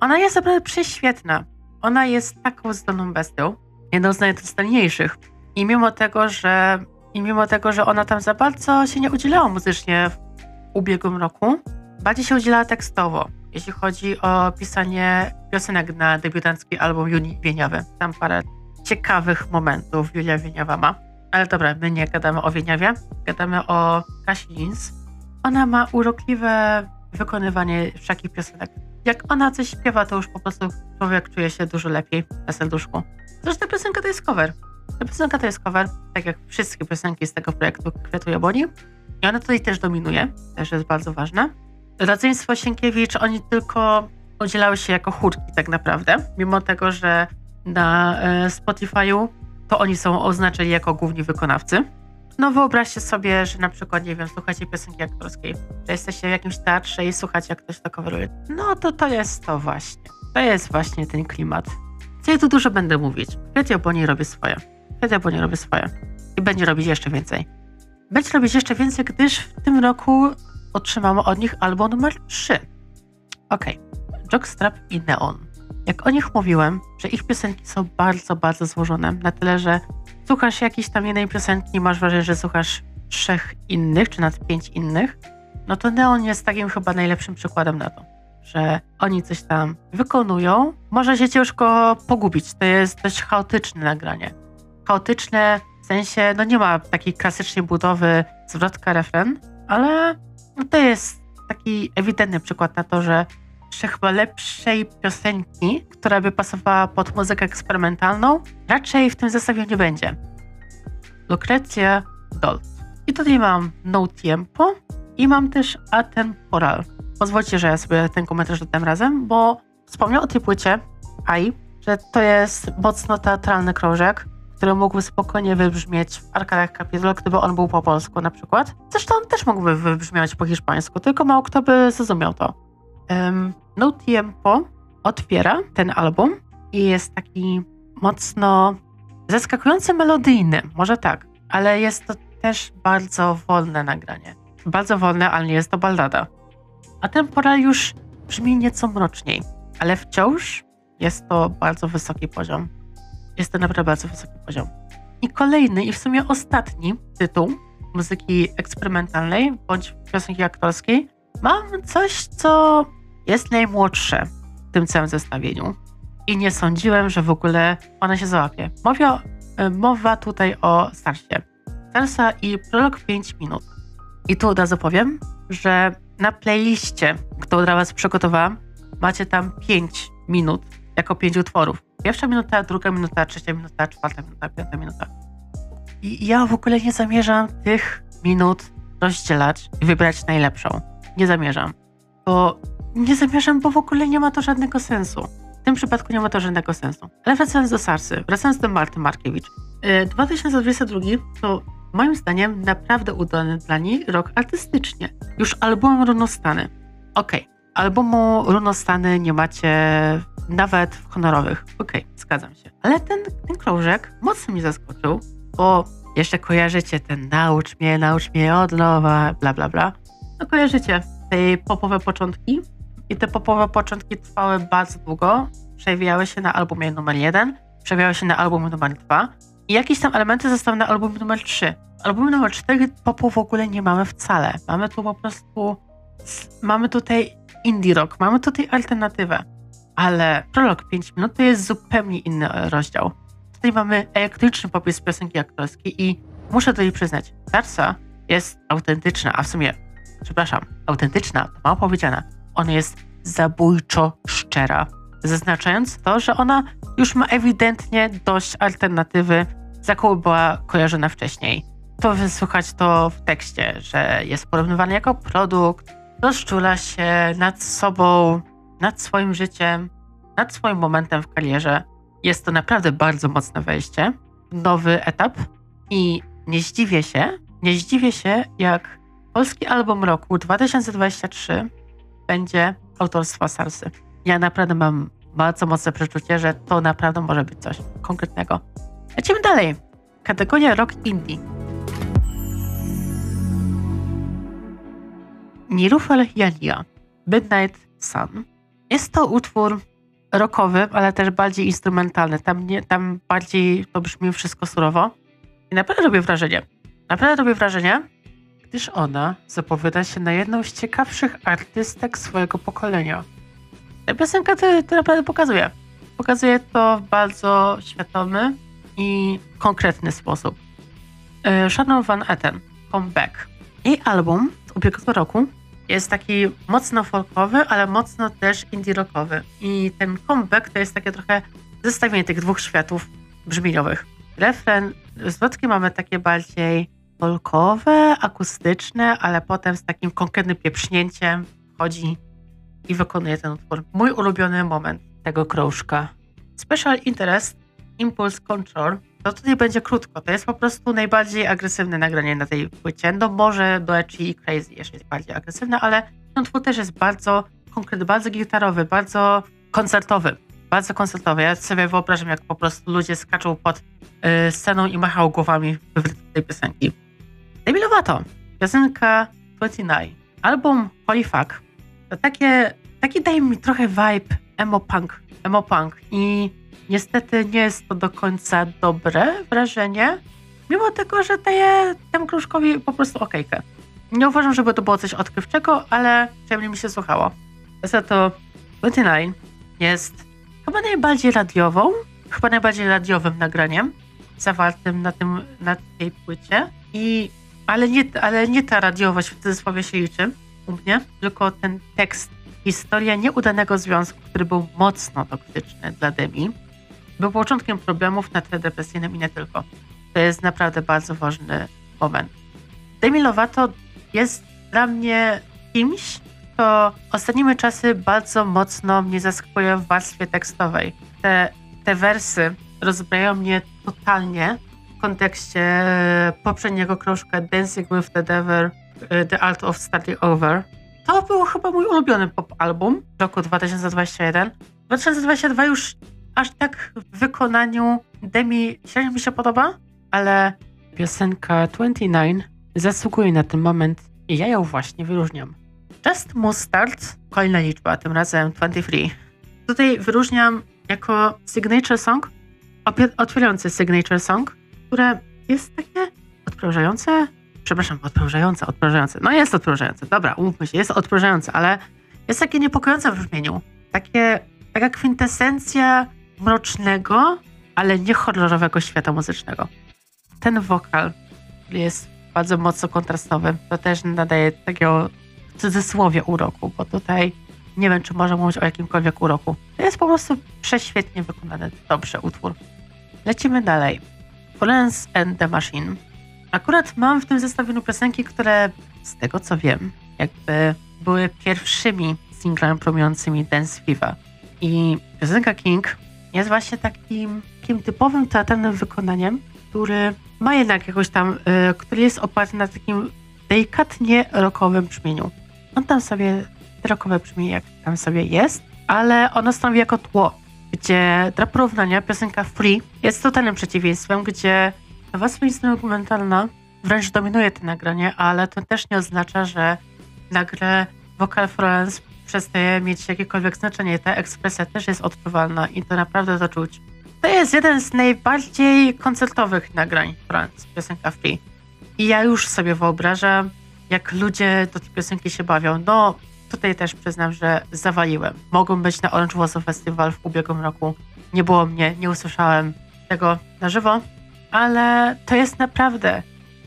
Ona jest naprawdę prześwietna. Ona jest taką zdolną bestią, jedną z najzdolniejszych. I mimo tego, że i mimo tego, że ona tam za bardzo się nie udzielała muzycznie w ubiegłym roku, bardziej się udziela tekstowo, jeśli chodzi o pisanie piosenek na debiutancki album Juni Wieniawy. Tam parę ciekawych momentów Julia Wieniawa ma. Ale dobra, my nie gadamy o Wieniawie, gadamy o Kasi Lins. Ona ma urokliwe wykonywanie wszelkich piosenek. Jak ona coś śpiewa, to już po prostu człowiek czuje się dużo lepiej na serduszku. Zresztą ta piosenka to jest cover. Ta piosenka to jest cover, tak jak wszystkie piosenki z tego projektu Kwiatu Jabłoni. I ona tutaj też dominuje, też jest bardzo ważna. Rodzeństwo Sienkiewicz, oni tylko udzielały się jako chórki tak naprawdę, mimo tego, że na e, Spotify'u to oni są oznaczeni jako główni wykonawcy. No wyobraźcie sobie, że na przykład, nie wiem, słuchacie piosenki aktorskiej, że jesteście w jakimś teatrze i słuchacie, jak ktoś to coveruje. No to to jest to właśnie. To jest właśnie ten klimat. Co ja tu dużo będę mówić. Kwiat Jabłoni robi swoje. Kwiat Jabłoni robi swoje. I będzie robić jeszcze więcej. Będzie robić jeszcze więcej, gdyż w tym roku otrzymamy od nich album numer 3. Okej. Okay. Jockstrap i Neon. Jak o nich mówiłem, że ich piosenki są bardzo, bardzo złożone. Na tyle, że słuchasz jakiejś tam jednej piosenki i masz wrażenie, że słuchasz trzech innych, czy nawet pięć innych, no to Neon jest takim chyba najlepszym przykładem na to, że oni coś tam wykonują. Może się ciężko pogubić. To jest dość chaotyczne nagranie. Chaotyczne w sensie, no nie ma takiej klasycznej budowy zwrotka, refren, ale no to jest taki ewidentny przykład na to, że że chyba lepszej piosenki, która by pasowała pod muzykę eksperymentalną, raczej w tym zestawieniu nie będzie. Lucretia Dolt. I tutaj mam No Tiempo i mam też Atemporal. Pozwólcie, że ja sobie ten komentarz dodam razem, bo wspomniał o tej płycie AI, że to jest mocno teatralny krążek, który mógłby spokojnie wybrzmieć w Arkadach Capitol, gdyby on był po polsku na przykład. Zresztą on też mógłby wybrzmieć po hiszpańsku, tylko mało kto by zrozumiał to. Um, no Tiempo otwiera ten album i jest taki mocno zaskakujący melodyjny, może tak, ale jest to też bardzo wolne nagranie. Bardzo wolne, ale nie jest to ballada. A Temporal już brzmi nieco mroczniej, ale wciąż jest to bardzo wysoki poziom. Jest to naprawdę bardzo wysoki poziom. I kolejny, i w sumie ostatni tytuł muzyki eksperymentalnej bądź piosenki aktorskiej mam coś, co jest najmłodsze w tym całym zestawieniu. I nie sądziłem, że w ogóle ona się załapie. Mowa, e, mowa tutaj o starcie. Starsa i prolog 5 minut. I tu od razu powiem, że na playliście, którą dla Was przygotowałam, macie tam 5 minut jako 5 utworów. Pierwsza minuta, druga minuta, trzecia minuta, czwarta minuta, piąta minuta. I ja w ogóle nie zamierzam tych minut rozdzielać i wybrać najlepszą. Nie zamierzam. Bo nie zamierzam, bo w ogóle nie ma to żadnego sensu. W tym przypadku nie ma to żadnego sensu. Ale wracając do Sarsy, wracając do Marty Markiewicz. 2022 y, to moim zdaniem naprawdę udany dla niej rok artystycznie. Już album Runostany. Okej, okay. albumu Runostany nie macie nawet w honorowych. Okej, okay, zgadzam się. Ale ten, ten krążek mocno mnie zaskoczył, bo jeszcze kojarzycie ten naucz mnie, naucz mnie od nowa, bla bla bla. No kojarzycie te popowe początki i te popowe początki trwały bardzo długo. Przewijały się na albumie numer jeden, przewijały się na albumie numer dwa i jakieś tam elementy zostały na albumie numer trzy. Album numer cztery popu w ogóle nie mamy wcale. Mamy tu po prostu mamy tutaj indie rock, mamy tutaj alternatywę. Ale prolog 5 minut to jest zupełnie inny rozdział. Tutaj mamy elektryczny popis piosenki aktorskiej i muszę jej przyznać, Tarsa jest autentyczna, a w sumie, przepraszam, autentyczna, to mało powiedziane ona jest zabójczo szczera, zaznaczając to, że ona już ma ewidentnie dość alternatywy, z jaką była kojarzona wcześniej. To wysłuchać to w tekście, że jest porównywany jako produkt, rozczula się nad sobą, nad swoim życiem, nad swoim momentem w karierze. Jest to naprawdę bardzo mocne wejście, nowy etap i nie zdziwię się, nie zdziwię się, jak polski album roku 2023 będzie autorstwa Sarsy. Ja naprawdę mam bardzo mocne przeczucie, że to naprawdę może być coś konkretnego. Lecimy dalej. Kategoria rock indie. Nirufel Jania, Midnight Sun. Jest to utwór rockowy, ale też bardziej instrumentalny. Tam, nie, tam bardziej to brzmi wszystko surowo. I naprawdę robię wrażenie. Naprawdę robię wrażenie, gdyż ona zapowiada się na jedną z ciekawszych artystek swojego pokolenia. Ta piosenka to, naprawdę pokazuje. Pokazuje to w bardzo świadomy i konkretny sposób. E, Shannon Van Etten, Come Back. Jej album z ubiegłego roku jest taki mocno folkowy, ale mocno też indie rockowy. I ten comeback to jest takie trochę zestawienie tych dwóch światów brzmieniowych. Refren, zwrotki mamy takie bardziej folkowe, akustyczne, ale potem z takim konkretnym pieprznięciem chodzi i wykonuje ten utwór. Mój ulubiony moment tego krążka. Special Interest, Impulse Control, to tutaj będzie krótko. To jest po prostu najbardziej agresywne nagranie na tej płycie. No może do Edgy i Crazy jeszcze jest bardziej agresywne, ale ten utwór też jest bardzo konkretny, bardzo gitarowy, bardzo koncertowy. Bardzo koncertowy. Ja sobie wyobrażam, jak po prostu ludzie skaczą pod y, sceną i machają głowami w tej piosenki. Demi Lovato, piosenka 29, album Holy Fuck. To takie, taki daje mi trochę vibe emo punk, emo punk i niestety nie jest to do końca dobre wrażenie, mimo tego, że daje temu kruszkowi po prostu okejkę. Nie uważam, żeby to było coś odkrywczego, ale przyjemnie mi się słuchało. Za to 29 jest chyba najbardziej radiową, chyba najbardziej radiowym nagraniem zawartym na, tym, na tej płycie i ale nie, ale nie ta radiowość w cudzysłowie się liczy u mnie, tylko ten tekst. Historia nieudanego związku, który był mocno toksyczny dla Demi, był początkiem problemów na tle depresyjnym i nie tylko. To jest naprawdę bardzo ważny moment. Demi Lovato jest dla mnie kimś, kto ostatnimi czasy bardzo mocno mnie zaskakuje w warstwie tekstowej. Te, te wersy rozbrajają mnie totalnie kontekście poprzedniego krążka Dancing with the Devil, y, The Art of Starting Over. To był chyba mój ulubiony pop album roku 2021. 2022 już aż tak w wykonaniu Demi średnio mi się podoba, ale piosenka 29 zasługuje na ten moment i ja ją właśnie wyróżniam. Just Mustard, kolejna liczba, tym razem 23. Tutaj wyróżniam jako signature song, otwierający signature song, które jest takie odprężające, przepraszam, odprężające, odprężające. No jest odprężające, dobra, umówmy się, jest odprężające, ale jest takie niepokojące w brzmieniu. Takie, taka kwintesencja mrocznego, ale nie horrorowego świata muzycznego. Ten wokal jest bardzo mocno kontrastowy. To też nadaje takiego w cudzysłowie uroku, bo tutaj nie wiem, czy można mówić o jakimkolwiek uroku. To jest po prostu prześwietnie wykonany, dobrze utwór. Lecimy dalej. Florence and the Machine. Akurat mam w tym zestawieniu piosenki, które z tego co wiem, jakby były pierwszymi singlami promującymi Dance Viva. I piosenka King jest właśnie takim, takim typowym teatralnym wykonaniem, który ma jednak jakoś tam, y, który jest oparty na takim delikatnie rockowym brzmieniu. On tam sobie, rockowe brzmienie jak tam sobie jest, ale ono stanowi jako tło, gdzie dla porównania piosenka Free jest totalnym przeciwieństwem, gdzie warstwa instrumentalna wręcz dominuje to nagranie, ale to też nie oznacza, że nagle wokal Florence przestaje mieć jakiekolwiek znaczenie. Ta ekspresja też jest odczuwalna i to naprawdę to czuć. To jest jeden z najbardziej koncertowych nagrań Franz, piosenka Free. I ja już sobie wyobrażam, jak ludzie do tej piosenki się bawią. No, tutaj też przyznam, że zawaliłem. Mogłem być na Orange Warsaw Festival w ubiegłym roku. Nie było mnie, nie usłyszałem tego na żywo, ale to jest naprawdę,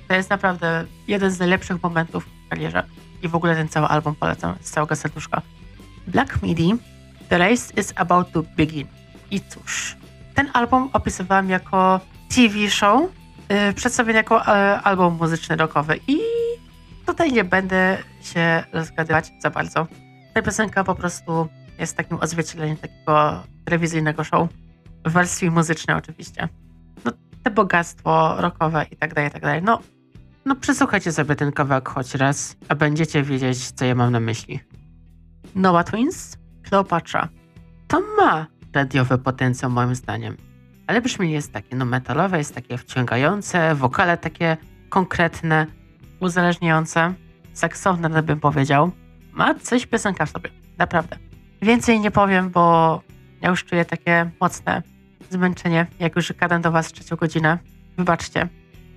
to jest naprawdę jeden z najlepszych momentów w karierze. I w ogóle ten cały album polecam z całego serduszka. Black Midi, The Race is About to Begin. I cóż, ten album opisywałam jako TV show, yy, przedstawiony jako yy, album muzyczny rockowy i tutaj nie będę się rozgadywać za bardzo. Ta piosenka po prostu jest takim odzwierciedleniem takiego telewizyjnego show, w wersji muzycznej oczywiście. No, te bogactwo rockowe i tak dalej, i tak dalej. No, no przesłuchajcie sobie ten kawałek choć raz, a będziecie wiedzieć, co ja mam na myśli. Noah Twins, Cleopatra. To ma radiowy potencjał moim zdaniem. Ale brzmienie jest takie no metalowe, jest takie wciągające, wokale takie konkretne, uzależniające, saksowne bym powiedział. Ma coś piosenka w sobie, naprawdę. Więcej nie powiem, bo ja już czuję takie mocne zmęczenie, jak już gadam do was trzecią godzinę. Wybaczcie.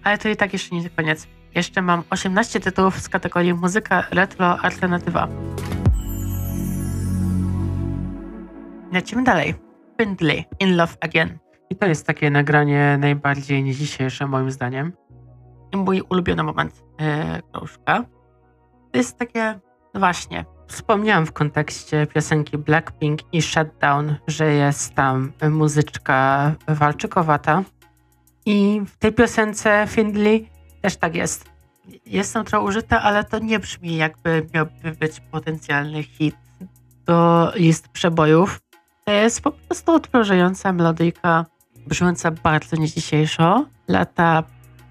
Ale to i tak jeszcze nie koniec. Jeszcze mam 18 tytułów z kategorii muzyka retro alternatywa. Lecimy dalej. Findlay, In Love Again. I to jest takie nagranie najbardziej dzisiejsze moim zdaniem. Mój ulubiony moment yy, krążka. To jest takie No właśnie, wspomniałam w kontekście piosenki Blackpink i Shutdown, że jest tam muzyczka walczykowata. I w tej piosence Findley też tak jest. Jest tam trochę użyta, ale to nie brzmi jakby miałby być potencjalny hit do list przebojów. To jest po prostu odprężająca melodyjka, brzmiąca bardzo niedzisiejszo. Lata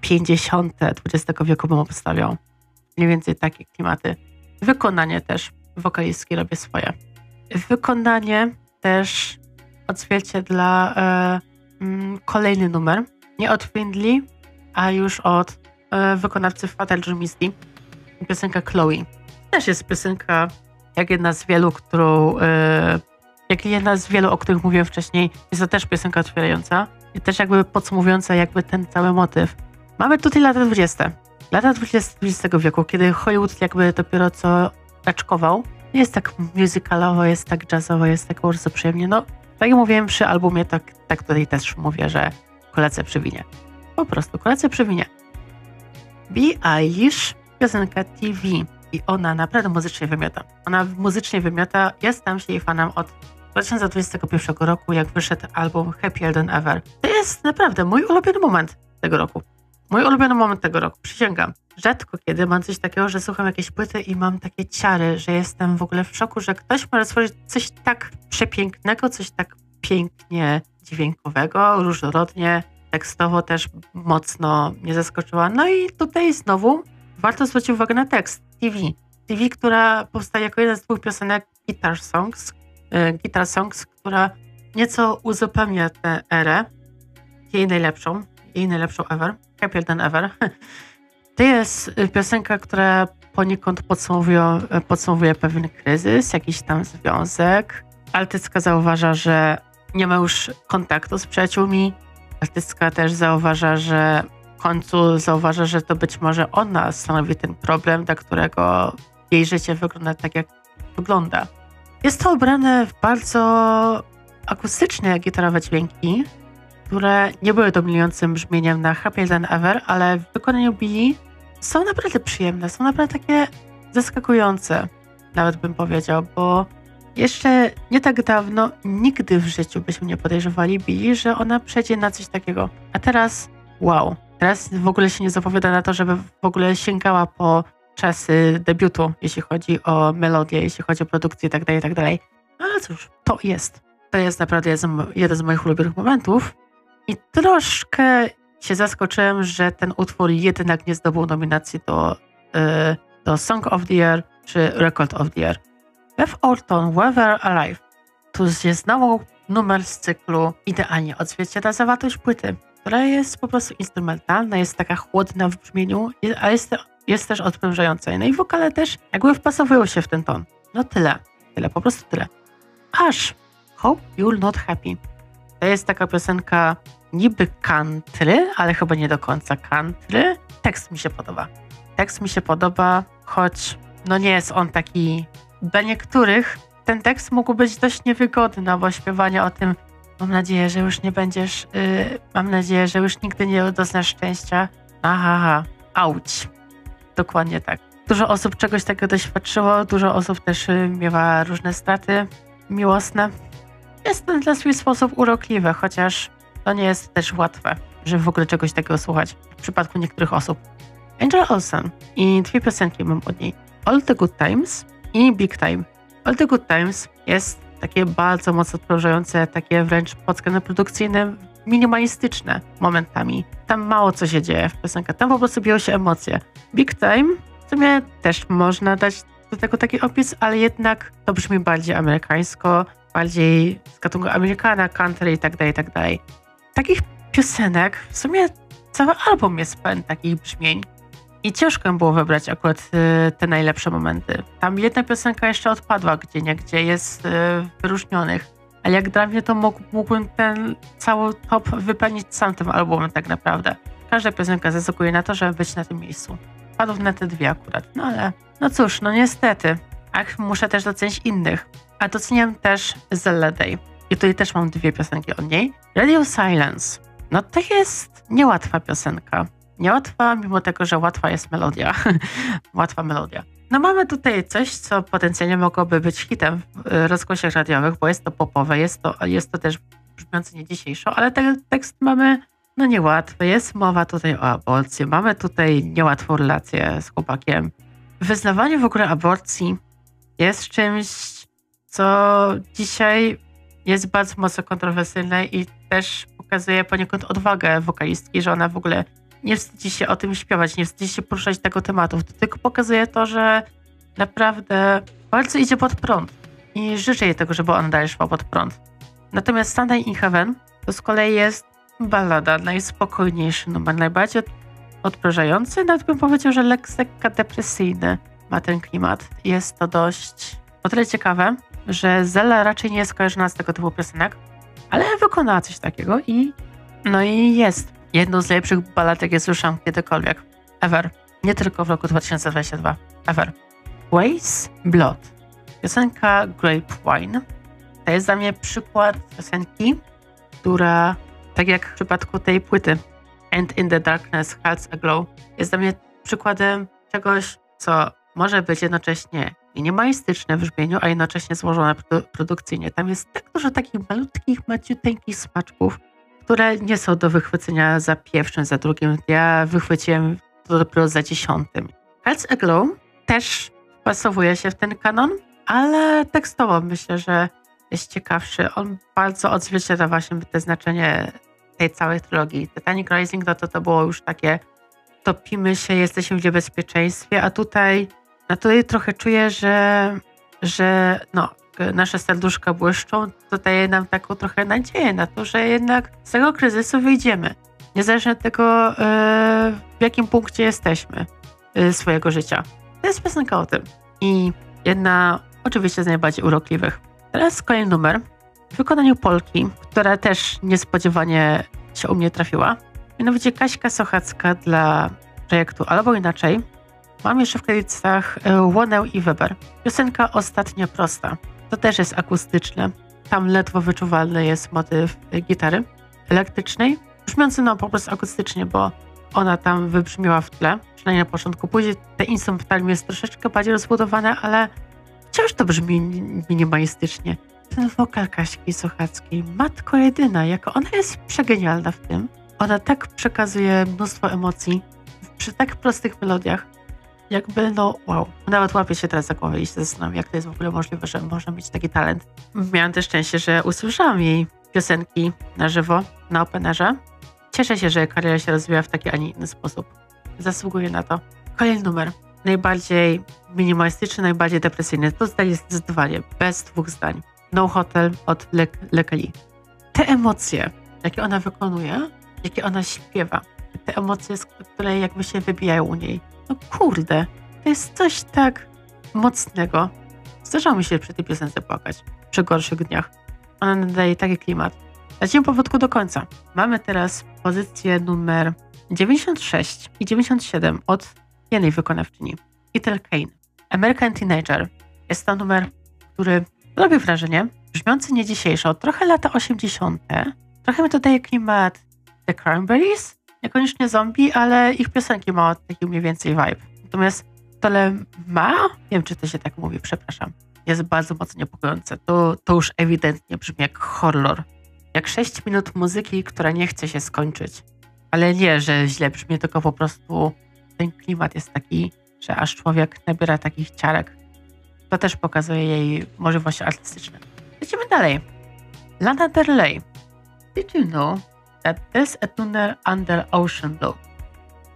50. XX wieku bym obstawiał. Mniej więcej takie klimaty. Wykonanie też. Wokalistki robię swoje. Wykonanie też odzwierciedla e, mm, kolejny numer. Nie od Findley, a już od e, wykonawcy Fatal Misty. Piosenka Chloe. Też jest piosenka jak jedna z wielu, którą e, jak jedna z wielu, o których mówiłem wcześniej, jest to też piosenka otwierająca i też jakby podsumowująca jakby ten cały motyw. Mamy tutaj lata 20. Lata 20 XX wieku, kiedy Hollywood jakby dopiero co raczkował. Jest tak musicalowo, jest tak jazzowo, jest tak bardzo przyjemnie. No, tak jak mówiłem przy albumie, tak, tak tutaj też mówię, że kolece przy winie. Po prostu kolece przy winie. Billie Eilish, piosenka TV i ona naprawdę muzycznie wymiata. Ona muzycznie wymiata. Jestem się jej fanem od 2021 roku, jak wyszedł album Happier Than Ever. To jest naprawdę mój ulubiony moment tego roku. Mój ulubiony moment tego roku, przysięgam. Rzadko kiedy mam coś takiego, że słucham jakiejś płyty i mam takie ciary, że jestem w ogóle w szoku, że ktoś może stworzyć coś tak przepięknego, coś tak pięknie dźwiękowego, różnorodnie, tekstowo też mocno mnie zaskoczyła. No i tutaj znowu warto zwrócić uwagę na tekst TV. TV, która powstaje jako jeden z dwóch piosenek Guitar Songs, E, Guitar Songs, która nieco uzupełnia tę erę, jej najlepszą, jej najlepszą ever, Happier Than Ever. To jest piosenka, która poniekąd podsumowuje, podsumowuje pewien kryzys, jakiś tam związek. Artystka zauważa, że nie ma już kontaktu z przyjaciółmi. Artystka też zauważa, że w końcu zauważa, że to być może ona stanowi ten problem, dla którego jej życie wygląda tak, jak wygląda. Jest to ubrane w bardzo akustyczne gitarowe dźwięki, które nie były dominującym brzmieniem na Happy Than Ever, ale w wykonaniu Billy są naprawdę przyjemne, są naprawdę takie zaskakujące, nawet bym powiedział, bo jeszcze nie tak dawno nigdy w życiu byśmy nie podejrzewali Billy, że ona przejdzie na coś takiego. A teraz, wow, teraz w ogóle się nie zapowiada na to, żeby w ogóle sięgała po czasy debiutu, jeśli chodzi o melodię, jeśli chodzi o produkcję itd., tak itd. Tak Ale cóż, to jest. To jest naprawdę jeden z moich ulubionych momentów. I troszkę się zaskoczyłem, że ten utwór jednak nie zdobył nominacji do, yy, do Song of the Year czy Record of the Year. Beth Orton, Weather Alive. Tu jest znowu numer z cyklu idealnie odzwierciedla zawartość płyty, która jest po prostu instrumentalna, jest taka chłodna w brzmieniu, ale jest jest też odprężająca. No i wokale też jakby wpasowują się w ten ton. No tyle. Tyle, po prostu tyle. Aż Hope You're Not Happy. To jest taka piosenka niby country, ale chyba nie do końca country. Tekst mi się podoba. Tekst mi się podoba, choć no nie jest on taki... Dla niektórych ten tekst mógł być dość niewygodny, bo śpiewanie o tym mam nadzieję, że już nie będziesz... Yy, mam nadzieję, że już nigdy nie doznasz szczęścia. Aha, auć. Dokładnie tak. Dużo osób czegoś takiego doświadczyło, dużo osób też y, miewa różne straty miłosne. Jest to na swój sposób urokliwe, chociaż to nie jest też łatwe, żeby w ogóle czegoś takiego słuchać w przypadku niektórych osób. Angel Olsen i dwie piosenki mam od niej. All the Good Times i Big Time. All the Good Times jest takie bardzo mocno odprężające, takie wręcz pod względem produkcyjnym minimalistyczne momentami. Tam mało co się dzieje w piosenkach, tam po prostu biją się emocje. Big Time w sumie też można dać do tego taki opis, ale jednak to brzmi bardziej amerykańsko, bardziej z gatunku Amerykana, country i tak dalej, tak dalej. Takich piosenek, w sumie cały album jest pełen takich brzmień i ciężko było wybrać akurat y, te najlepsze momenty. Tam jedna piosenka jeszcze odpadła gdzie nie, gdzie jest y, wyróżnionych ale jak dla mnie to mógł, mógłbym ten cały top wypełnić sam tym albumem tak naprawdę. Każda piosenka zasługuje na to, żeby być na tym miejscu. Padł na te dwie akurat, no ale no cóż, no niestety. Ach, muszę też docenić innych. A doceniam też Zella Day. I tutaj też mam dwie piosenki od niej. Radio Silence. No to jest niełatwa piosenka. Niełatwa, mimo tego, że łatwa jest melodia. łatwa melodia. No mamy tutaj coś, co potencjalnie mogłoby być hitem w y, rozgłosiach radiowych, bo jest to popowe, jest to, jest to też brzmiące nie dzisiejszo, ale ten tekst mamy no niełatwy. Jest mowa tutaj o aborcji, mamy tutaj niełatwą relację z chłopakiem. Wyznawanie w ogóle aborcji jest czymś, co dzisiaj jest bardzo mocno kontrowersyjne i też pokazuje poniekąd odwagę wokalistki, że ona w ogóle nie wstydzi się o tym śpiewać, nie wstydzi się poruszać tego tematu. To tylko pokazuje to, że naprawdę bardzo idzie pod prąd i życzę jej tego, żeby ona dalej szła pod prąd. Natomiast Sunday in Heaven to z kolei jest ballada, najspokojniejszy numer, najbardziej odprężający, nawet bym powiedział, że lekka depresyjny ma ten klimat. Jest to dość o tyle ciekawe, że Zella raczej nie jest kojarzona z tego typu piosenek, ale wykonała coś takiego i no i jest jedną z najlepszych ballad, jakie słyszałam kiedykolwiek. Ever. Nie tylko w roku 2022. Ever. Ways Blood. Piosenka Grapevine. To jest dla mnie przykład piosenki, która, tak jak w przypadku tej płyty And in the Darkness Hearts Aglow, jest dla mnie przykładem czegoś, co może być jednocześnie minimalistyczne w brzmieniu, a jednocześnie złożone produkcyjnie. Tam jest tak dużo takich malutkich, maciuteńkich smaczków, które nie są do wychwycenia za pierwszym, za drugim. Ja wychwyciłem to dopiero za dziesiątym. Hearts Aglow też pasowuje się w ten kanon, ale tekstowo myślę, że jest ciekawszy. On bardzo odzwierciedla właśnie te znaczenie tej całej trilogii. Titanic Rising no to to było już takie topimy się, jesteśmy w niebezpieczeństwie, a tutaj, a tutaj trochę czuję, że, że no, nasze serduszka błyszczą, to daje nam taką trochę nadzieję na to, że jednak z tego kryzysu wyjdziemy. Niezależnie od tego, yy, w jakim punkcie jesteśmy yy, swojego życia. To jest piosenka o tym. I jedna oczywiście z najbardziej urokliwych. Teraz kolejny numer w wykonaniu Polki, która też niespodziewanie się u mnie trafiła. Mianowicie Kaśka Sochacka dla projektu Albo Inaczej. Mam jeszcze w kredytach e, Łonę i Weber. Piosenka Ostatnia Prosta. To też jest akustyczne. Tam ledwo wyczuwalny jest motyw gitary elektrycznej, brzmiący no po prostu akustycznie, bo ona tam wybrzmiała w tle, przynajmniej na początku. Później te instrumentarium jest troszeczkę bardziej rozbudowane, ale wciąż to brzmi minimalistycznie. Ten wokal Kaśki Sochackiej, matko jedyna, jako ona jest przegenialna w tym. Ona tak przekazuje mnóstwo emocji przy tak prostych melodiach. Jakby, no wow. Nawet łapię się teraz za głowę i się zastanawiam, jak to jest w ogóle możliwe, że można mieć taki talent. Miałam też szczęście, że usłyszałam jej piosenki na żywo, na openerze. Cieszę się, że kariera się rozwija w taki, a nie inny sposób. Zasługuje na to. Kolejny numer. Najbardziej minimalistyczny, najbardziej depresyjny. To zdaje zdecydowanie, bez dwóch zdań. No Hotel od Le. Te emocje, jakie ona wykonuje, jakie ona śpiewa, te emocje, które jakby się wybijają u niej. No kurde, to jest coś tak mocnego. Zdarzało mi się przy tej piosence płakać, przy gorszych dniach. Ona nadaje taki klimat. Lecimy powodku do końca. Mamy teraz pozycję numer 96 i 97 od jednej wykonawczyni. Ethel Kane. American Teenager. Jest to numer, który robi wrażenie, brzmiący nie dzisiejszo, trochę lata 80. Trochę mi to daje klimat The Cranberries, niekoniecznie zombie, ale ich piosenki ma taki mniej więcej vibe. Natomiast tole ma, nie wiem czy to się tak mówi, przepraszam, jest bardzo mocno niepokojące. To, to już ewidentnie brzmi jak horror. Jak 6 minut muzyki, która nie chce się skończyć. Ale nie, że źle brzmi, tylko po prostu ten klimat jest taki, że aż człowiek nabiera takich ciarek. To też pokazuje jej możliwości artystyczne. Lecimy dalej. Lana Del Rey. Did you know that there's a tunnel under Ocean Blue?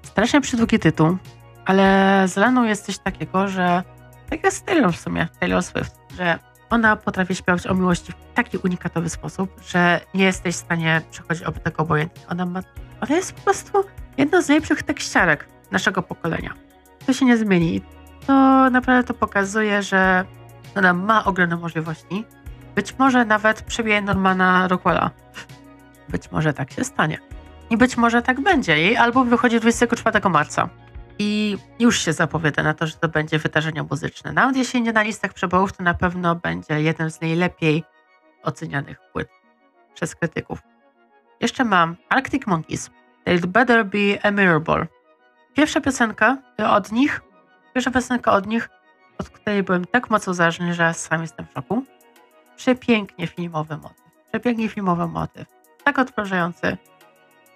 Strasznie przydługi tytuł, ale z Laną jest coś takiego, że tak jest Taylor w sumie, Taylor Swift, że ona potrafi śpiewać o miłości w taki unikatowy sposób, że nie jesteś w stanie przechodzić obok tego obojętnie. Ona, ma, ona jest po prostu jedną z najlepszych tekściarek naszego pokolenia. To się nie zmieni. To naprawdę to pokazuje, że ona ma ogromne możliwości. Być może nawet przebije Normana Rockwella. Być może tak się stanie. I być może tak będzie. Jej album wychodzi 24 marca. I już się zapowiada na to, że to będzie wydarzenie muzyczne. Nawet jeśli nie na listach przebojów, to na pewno będzie jeden z najlepiej ocenianych płyt przez krytyków. Jeszcze mam Arctic Monkeys. They'd better be a mirror ball. Pierwsza piosenka od nich, pierwsza piosenka od nich od której byłem tak mocno zależny, że sam jestem w szoku. Przepięknie filmowy motyw. Przepięknie filmowy motyw. Tak odprężający.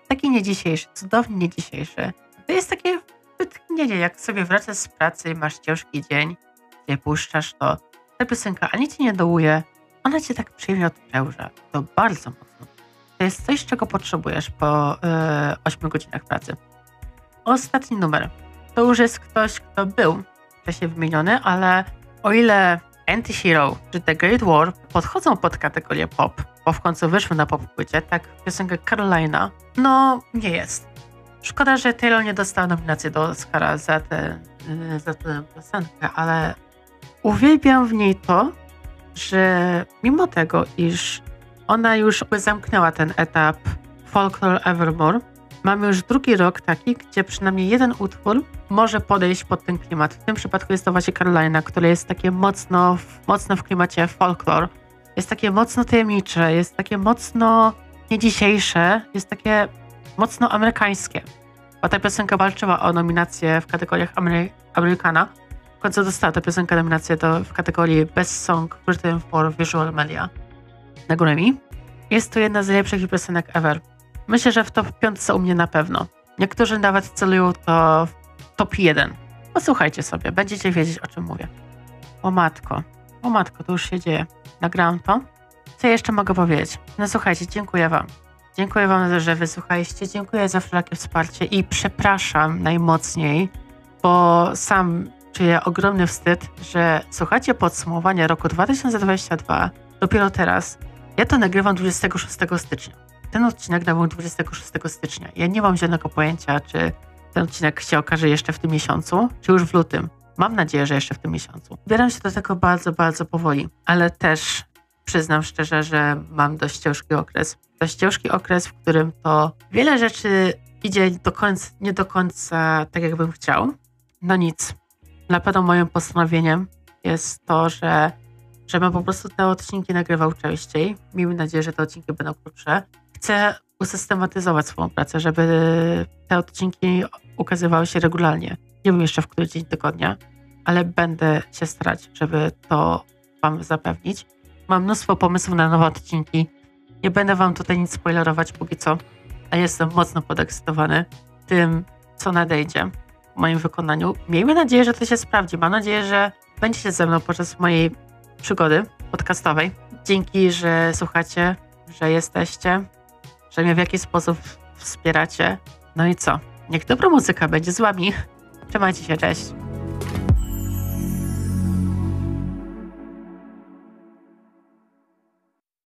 Taki nie dzisiejszy, cudownie nie dzisiejszy. To jest takie wytchnienie, jak sobie wracasz z pracy masz ciężki dzień, gdzie puszczasz to. Ta piosenka ani ci nie dołuje, ona cię tak przyjemnie odpręża. To bardzo mocno. To jest coś, czego potrzebujesz po yy, 8 godzinach pracy. Ostatni numer. To już jest ktoś, kto był wcześniej wymieniony, ale o ile Anti-Hero czy The Great War podchodzą pod kategorię pop, bo w końcu wyszły na pop płycie, tak piosenka Carolina, no nie jest. Szkoda, że Taylor nie dostała nominacji do Oscara za tę za tę piosenkę, ale uwielbiam w niej to, że mimo tego, iż ona już zamknęła ten etap Folklore Evermore, mamy już drugi rok taki, gdzie przynajmniej jeden utwór może podejść pod ten klimat. W tym przypadku jest to właśnie Carolina, które jest takie mocno, mocno w klimacie folklore. Jest takie mocno tajemnicze, jest takie mocno niedzisiejsze, jest takie mocno amerykańskie. Bo ta piosenka walczyła o nominację w kategoriach Amery Amerykana. W końcu dostała ta piosenka nominację do, w kategorii Best Song Written for Visual Media na Grammy. Jest to jedna z najlepszych piosenek ever. Myślę, że w top 5 u mnie na pewno. Niektórzy nawet celują to w top 1. Posłuchajcie sobie, będziecie wiedzieć o czym mówię. O matko, o matko, to już się dzieje. Nagrałam to. Co jeszcze mogę powiedzieć? No słuchajcie, dziękuję wam. Dziękuję wam, że wysłuchaliście. Dziękuję za wszelkie wsparcie i przepraszam najmocniej, bo sam czuję ogromny wstyd, że słuchacie podsumowania roku 2022 dopiero teraz. Ja to nagrywam 26 stycznia. Ten odcinek nagrał 26 stycznia. Ja nie mam żadnego pojęcia, czy ten odcinek się okaże jeszcze w tym miesiącu, czy już w lutym. Mam nadzieję, że jeszcze w tym miesiącu. Bieram się do tego bardzo, bardzo powoli, ale też przyznam szczerze, że mam dość ciężki okres. Dość ciężki okres, w którym to wiele rzeczy idzie do końca, nie do końca tak, jakbym chciał. No nic. Na pewno moim postanowieniem jest to, że żebym po prostu te odcinki nagrywał częściej. Miejmy nadzieję, że te odcinki będą krótsze. Chcę usystematyzować swoją pracę, żeby te odcinki ukazywały się regularnie. Nie wiem jeszcze w który dzień tygodnia, ale będę się starać, żeby to Wam zapewnić. Mam mnóstwo pomysłów na nowe odcinki. Nie będę Wam tutaj nic spoilerować póki co, a jestem mocno podekscytowany tym, co nadejdzie w moim wykonaniu. Miejmy nadzieję, że to się sprawdzi. Mam nadzieję, że będziecie ze mną podczas mojej przygody podcastowej. Dzięki, że słuchacie, że jesteście, że mnie w jakiś sposób wspieracie. No i co? Niech dobra muzyka będzie z Wami. Trzymajcie się, cześć.